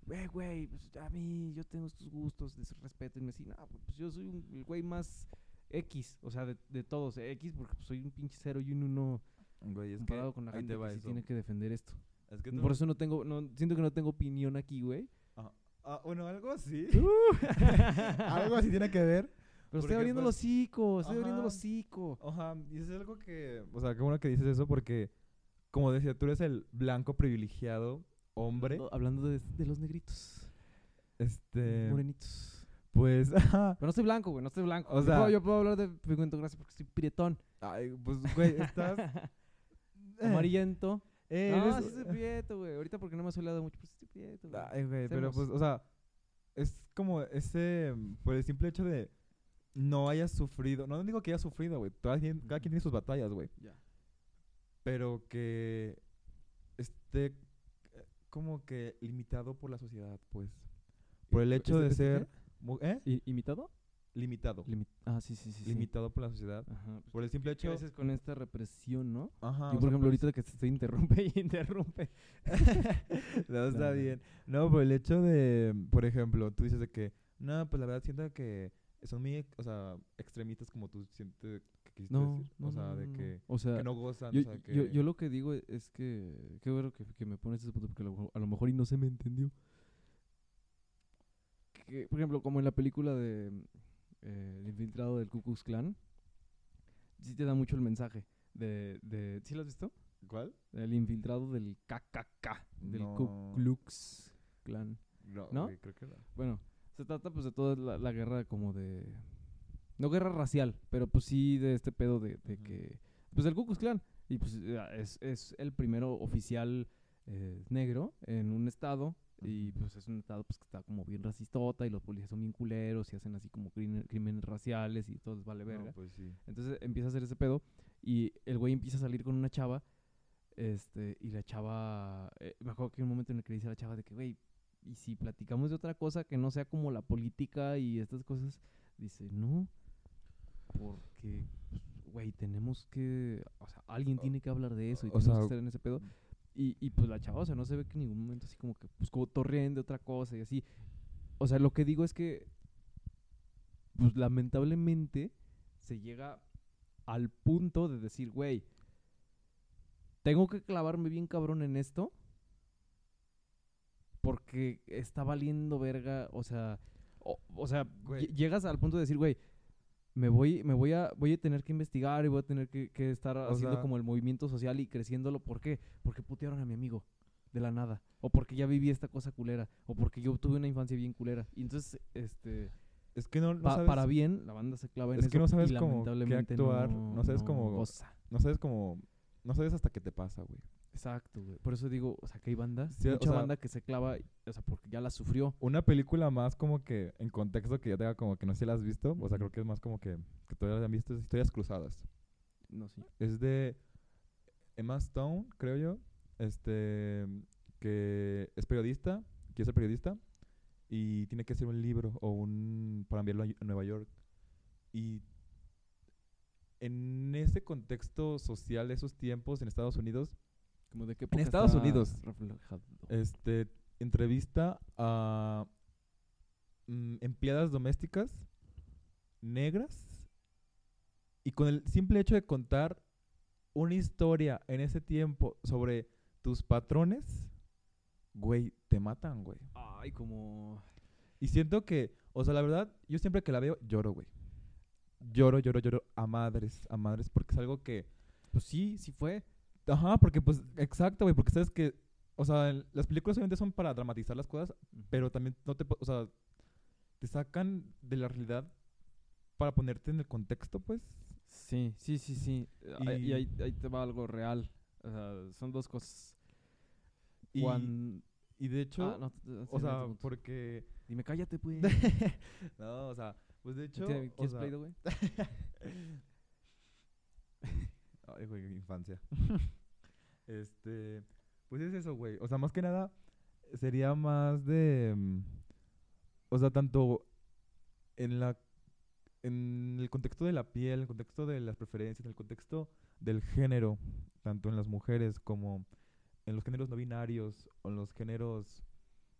Güey, güey, pues a mí yo tengo estos gustos, respétenme así. No, pues yo soy un, el güey más X, o sea, de, de todos, X, porque pues, soy un pinche cero y un uno Güey, es que con la gente que sí tiene que defender esto. Es que Por eso no tengo, no, siento que no tengo opinión aquí, güey. Ah, bueno, algo así. Uh. algo así tiene que ver. Pero estoy abriendo pues, los hocico, estoy abriendo los hocico. Ajá, y eso es algo que... O sea, qué bueno que dices eso porque, como decía, tú eres el blanco privilegiado, hombre. Hablando, hablando de, de los negritos, Este... morenitos. Pues. Pero no estoy blanco, güey, no estoy blanco. O Yo sea- puedo- yo puedo hablar de pigmento gracia porque estoy prietón. Ay, pues, güey, estás... Amarillento. Eh, no, eres- sí estoy prieto, güey. Ahorita porque no me has hablado mucho, pues estoy prieto, güey. Ay, güey, pero pues, o sea, es como ese, por el simple hecho de no hayas sufrido, no digo que hayas sufrido, güey, cada quien, cada quien tiene sus batallas, güey, Ya. pero que esté eh, como que limitado por la sociedad, pues, por el hecho de ¿Este- este ser, ¿eh? ¿I- ¿Imitado? Limitado, Limi- ah, sí, sí, sí. sí. limitado por la sociedad, Ajá. pues, por el simple que a hecho, veces con esta represión, ¿no? ajá, Yo, por ejemplo, pues- ahorita que te estoy interrumpe y interrumpe. no, está no. bien. No, por el hecho de, por ejemplo, tú dices de que, no, pues la verdad siento que son muy, o sea, extremistas como tú sientes que quisiste No, decir. no, o sea, no, de que, O sea, que no gozan, yo, o sea, que... yo, yo lo que digo es que... Qué bueno que, que me pones ese punto porque a lo, a lo mejor y no se me entendió. Que, por ejemplo, como en la película de eh, El infiltrado del Ku Klux Klan, sí te da mucho el mensaje de... de ¿Sí lo has visto? ¿Cuál? El infiltrado del KKK, del Ku. Klux Klan. No, creo que no. Bueno, se trata pues de toda la, la guerra como de... No guerra racial, pero pues sí de este pedo de, de que... Pues el Ku Klux Klan. Y pues eh, es, es el primero oficial eh, negro en un estado. Y pues es un estado pues que está como bien racistota y los policías son bien culeros y hacen así como crímenes raciales y todo vale verga. No, pues sí. Entonces empieza a hacer ese pedo y el güey empieza a salir con una chava. Este, y la chava, eh, me acuerdo que hay un momento en el que le dice a la chava de que, güey, y si platicamos de otra cosa que no sea como la política y estas cosas, dice, no, porque, güey, tenemos que, o sea, alguien O- tiene que hablar de eso y tenemos sea, que estar en ese pedo. Y, y pues la chava, o sea, no se ve que en ningún momento así como que, pues, como torreen de otra cosa y así. O sea, lo que digo es que, pues, lamentablemente se llega al punto de decir, güey, tengo que clavarme bien cabrón en esto porque está valiendo verga, o sea, o, o sea, llegas al punto de decir, güey, me voy, me voy a, voy a tener que investigar y voy a tener que, que estar haciendo sea- como el movimiento social y creciéndolo. ¿Por qué? Porque putearon a mi amigo de la nada. O porque ya viví esta cosa culera. O porque yo tuve una infancia bien culera. Y entonces, este, Es que no, no pa- sabes, para bien, la banda se clava en Es eso que no sabes cómo actuar, no, no sabes cómo- no sabes cómo, no sabes hasta qué te pasa, güey. Exacto, güey. Por eso digo, o sea, que hay banda, Sí, o mucha sea- banda que se clava, o sea, porque ya la sufrió. Una película más como que en contexto que ya tenga como que no sé si la has visto, o sea, creo que es más como que, que todavía la han visto, es Historias Cruzadas. No, sí. Es de Emma Stone, creo yo, este, que es periodista, quiere ser periodista, y tiene que hacer un libro o un para enviarlo a a Nueva York. Y en ese contexto social de esos tiempos en Estados Unidos, Como de qué En Estados está Unidos. reflejado? este, entrevista a mm, empleadas domésticas negras y con el simple hecho de contar una historia en ese tiempo sobre tus patrones, güey, te matan, güey. Ay, como... Y siento que, o sea, la verdad, yo siempre que la veo lloro, güey. Lloro, lloro, lloro a madres, a madres, porque es algo que Pues sí, sí fue. Ajá, porque pues, exacto, güey, porque sabes que, o sea, el- las películas obviamente son para dramatizar las cosas, pero también no te, o sea, te sacan de la realidad para ponerte en el contexto, pues. Sí, sí, sí, sí. Y, ahí, ahí te va algo real. O sea, son dos cosas. Y, y de hecho, Ah, no, o sea, no porque, Dime, cállate, pues. no, o sea, pues de hecho, ¿Quieres o sea? Ay, güey, infancia. este, pues es eso, güey. O sea, más que nada sería más de, mm, o sea, tanto en la, en el contexto de la piel, en el contexto de las preferencias, en el contexto del género, tanto en las mujeres como en los géneros no binarios o en los géneros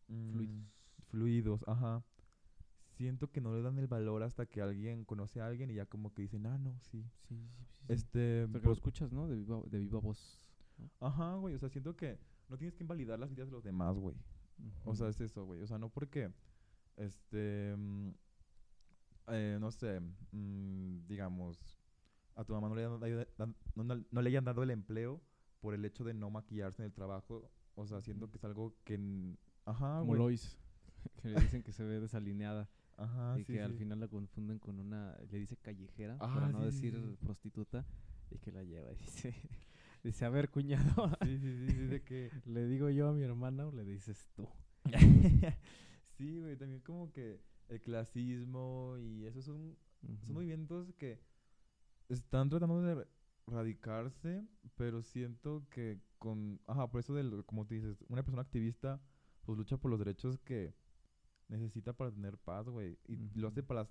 mm, Fluidos. fluidos, ajá. Siento que no le dan el valor hasta que alguien conoce a alguien y ya como que dicen, ah, no, sí. Sí, sí. Este, lo escuchas, ¿no? De viva, de viva voz. Ajá, güey, o sea, siento que no tienes que invalidar las ideas de los demás, güey. O sea, es eso, güey. O sea, no porque, este, mm, eh, no sé, mm, digamos, a tu mamá no le, hayan no, no- no le hayan dado el empleo por el hecho de no maquillarse en el trabajo. O sea, siento que es algo que, ajá, Como güey. Lois, que le dicen que se ve desalineada. Ajá, y sí, que al final la confunden con una, le dice callejera, Ah, para no sí, decir prostituta, y que la lleva y dice, dice, a ver, cuñado, Sí, sí, sí, sí, de que... ¿le digo yo a mi hermana o le dices tú? sí, güey, también como que el clasismo y esos son, son Ujú. movimientos que están tratando de radicarse, pero siento que con, ajá, por eso del, como tú dices, una persona activista pues lucha por los derechos que necesita para tener paz, güey, y lo hace para las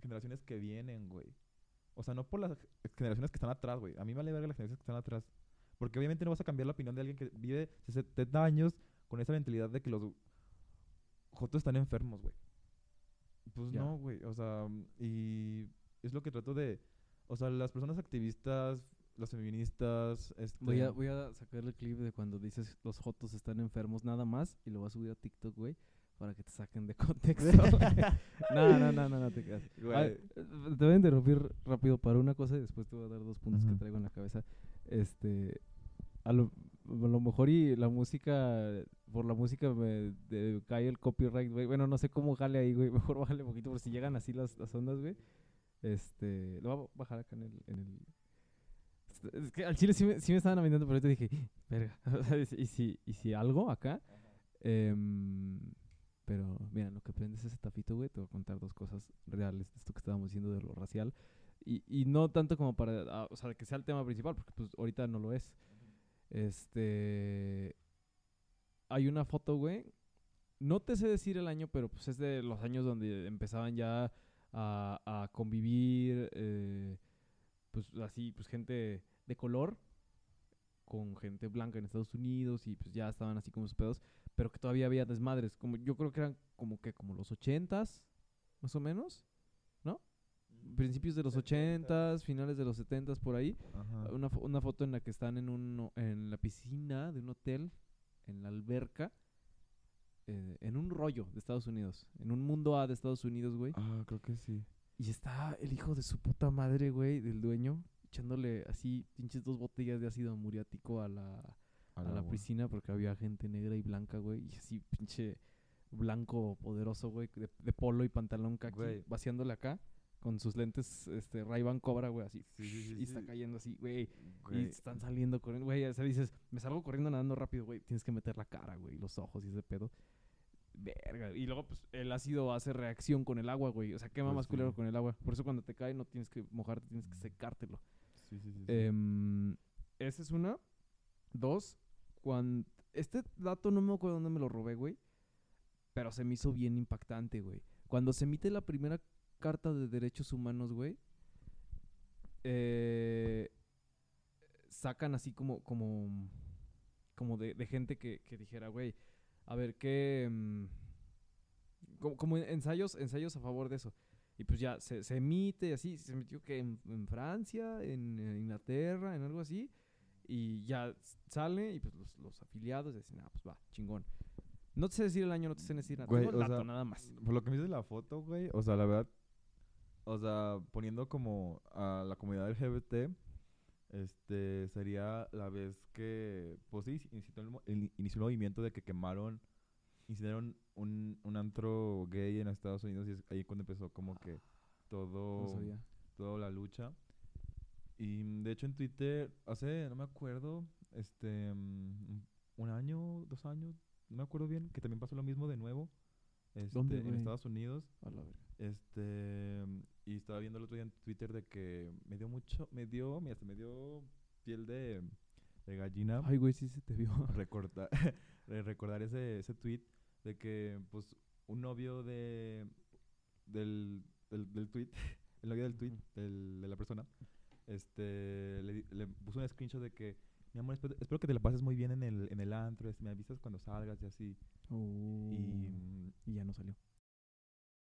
generaciones que vienen, güey. O sea, no por las generaciones que están atrás, güey. A mí me vale verga las generaciones que están atrás. Porque obviamente no vas a cambiar la opinión de alguien que vive 70 años con esa mentalidad de que los jotos están enfermos, güey. Pues no, güey. O sea, y es lo que trato de... O sea, las personas activistas, las feministas, este... Voy a, voy a sacar el clip de cuando dices los jotos están enfermos nada más y lo voy a subir a TikTok, güey, para que te saquen de contexto. no, no, no, no, no te creas. Eh, te voy a interrumpir rápido para una cosa y después te voy a dar dos puntos que traigo en la cabeza. Este, a lo, a lo mejor y la música, por la música me de- cae el copyright, güey. Bueno, no sé cómo jale ahí, güey. Mejor bájale poquito por si llegan así las, las ondas, güey. Este, lo voy a bajar acá en el... En el es que al chile sí me, sí me estaban aventando, pero ahorita dije, verga. y si- y si, algo acá... Em, pero mira, lo que aprendes ese tapito, güey, te voy a contar dos cosas reales de esto que estábamos diciendo de lo racial. Y, y no tanto como para, ah, o sea, que sea el tema principal, porque pues ahorita no lo es. Este... Hay una foto, güey. No te sé decir el año, pero pues es de los años donde empezaban ya a, a convivir, eh, pues así, pues gente de color con gente blanca en Estados Unidos y pues ya estaban así como sus pedos, pero que todavía había desmadres, como yo creo que eran como que como los ochentas, más o menos, ¿no? Principios de los ochentas, finales de los setentas por ahí, Ajá. una, fo- una foto en la que están en un en la piscina de un hotel, en la alberca, eh, en un rollo de Estados Unidos, en un mundo A de Estados Unidos, güey. Ah, creo que sí. Y está el hijo de su puta madre, güey, del dueño, echándole así pinches dos botellas de ácido muriático a la, a la piscina porque había gente negra y blanca, güey. Y así pinche blanco poderoso, güey, de, de polo y pantalón kaki, Güey. vaciándole acá con sus lentes este Ray-Ban Cobra, güey, así. Sí, sí, sí, y está cayendo así, güey. Y están saliendo corriendo, güey. O sea, dices, me salgo corriendo nadando rápido, güey. Tienes que meter la cara, güey, los ojos y ese pedo. Verga. Y luego, pues, el ácido hace reacción con el agua, güey. O sea, quema Pues más culero con el agua. Por eso cuando te cae no tienes que mojarte, tienes que Mm. secártelo. Sí, sí, sí. sí. Em, esa es una. Dos, cuando... Este dato no me acuerdo dónde me lo robé, güey. Pero se me hizo bien impactante, güey. Cuando se emite la primera carta de derechos humanos, güey. eh, sacan así como... como como de, gente que, que dijera, güey, a ver, ¿qué...? mm, como, como ensayos, ensayos a favor de eso. Y pues ya se, se emite así, se emitió que en, Francia, en, Inglaterra, en algo así. Y ya sale y pues los, los afiliados dicen, ah, pues va, chingón. No te sé decir el año, no te sé decir nada. Güey, Tengo el o dato, sea, nada más. Por lo que me dice la foto, güey, o sea, la verdad, o sea, poniendo como a la comunidad LGBT, este, sería la vez que, pues sí, inició el, inició el movimiento de que quemaron, incendiaron un, un antro gay en Estados Unidos y es ahí cuando empezó como que No todo, sabía. toda la lucha. Y mm, de hecho en Twitter, hace, no me acuerdo, este, mm, un año, dos años, no me acuerdo bien, que también pasó lo mismo de nuevo. Este, ¿Dónde, en? Estados Unidos. A la verga. Este, y estaba viendo el otro día en Twitter de que me dio mucho, me dio, mira, hasta me dio piel de, de gallina Ay, güey, sí se te vio. recordar, de recordar ese, ese tweet de que, pues, un novio de, del, del, del tweet, el novio del tweet, del, de la persona, este, le, le puso un screenshot de que, mi amor, espero, espero que te la pases muy bien en el, en el antro, este, me avisas cuando salgas y así. Oh. Y, Y ya no salió.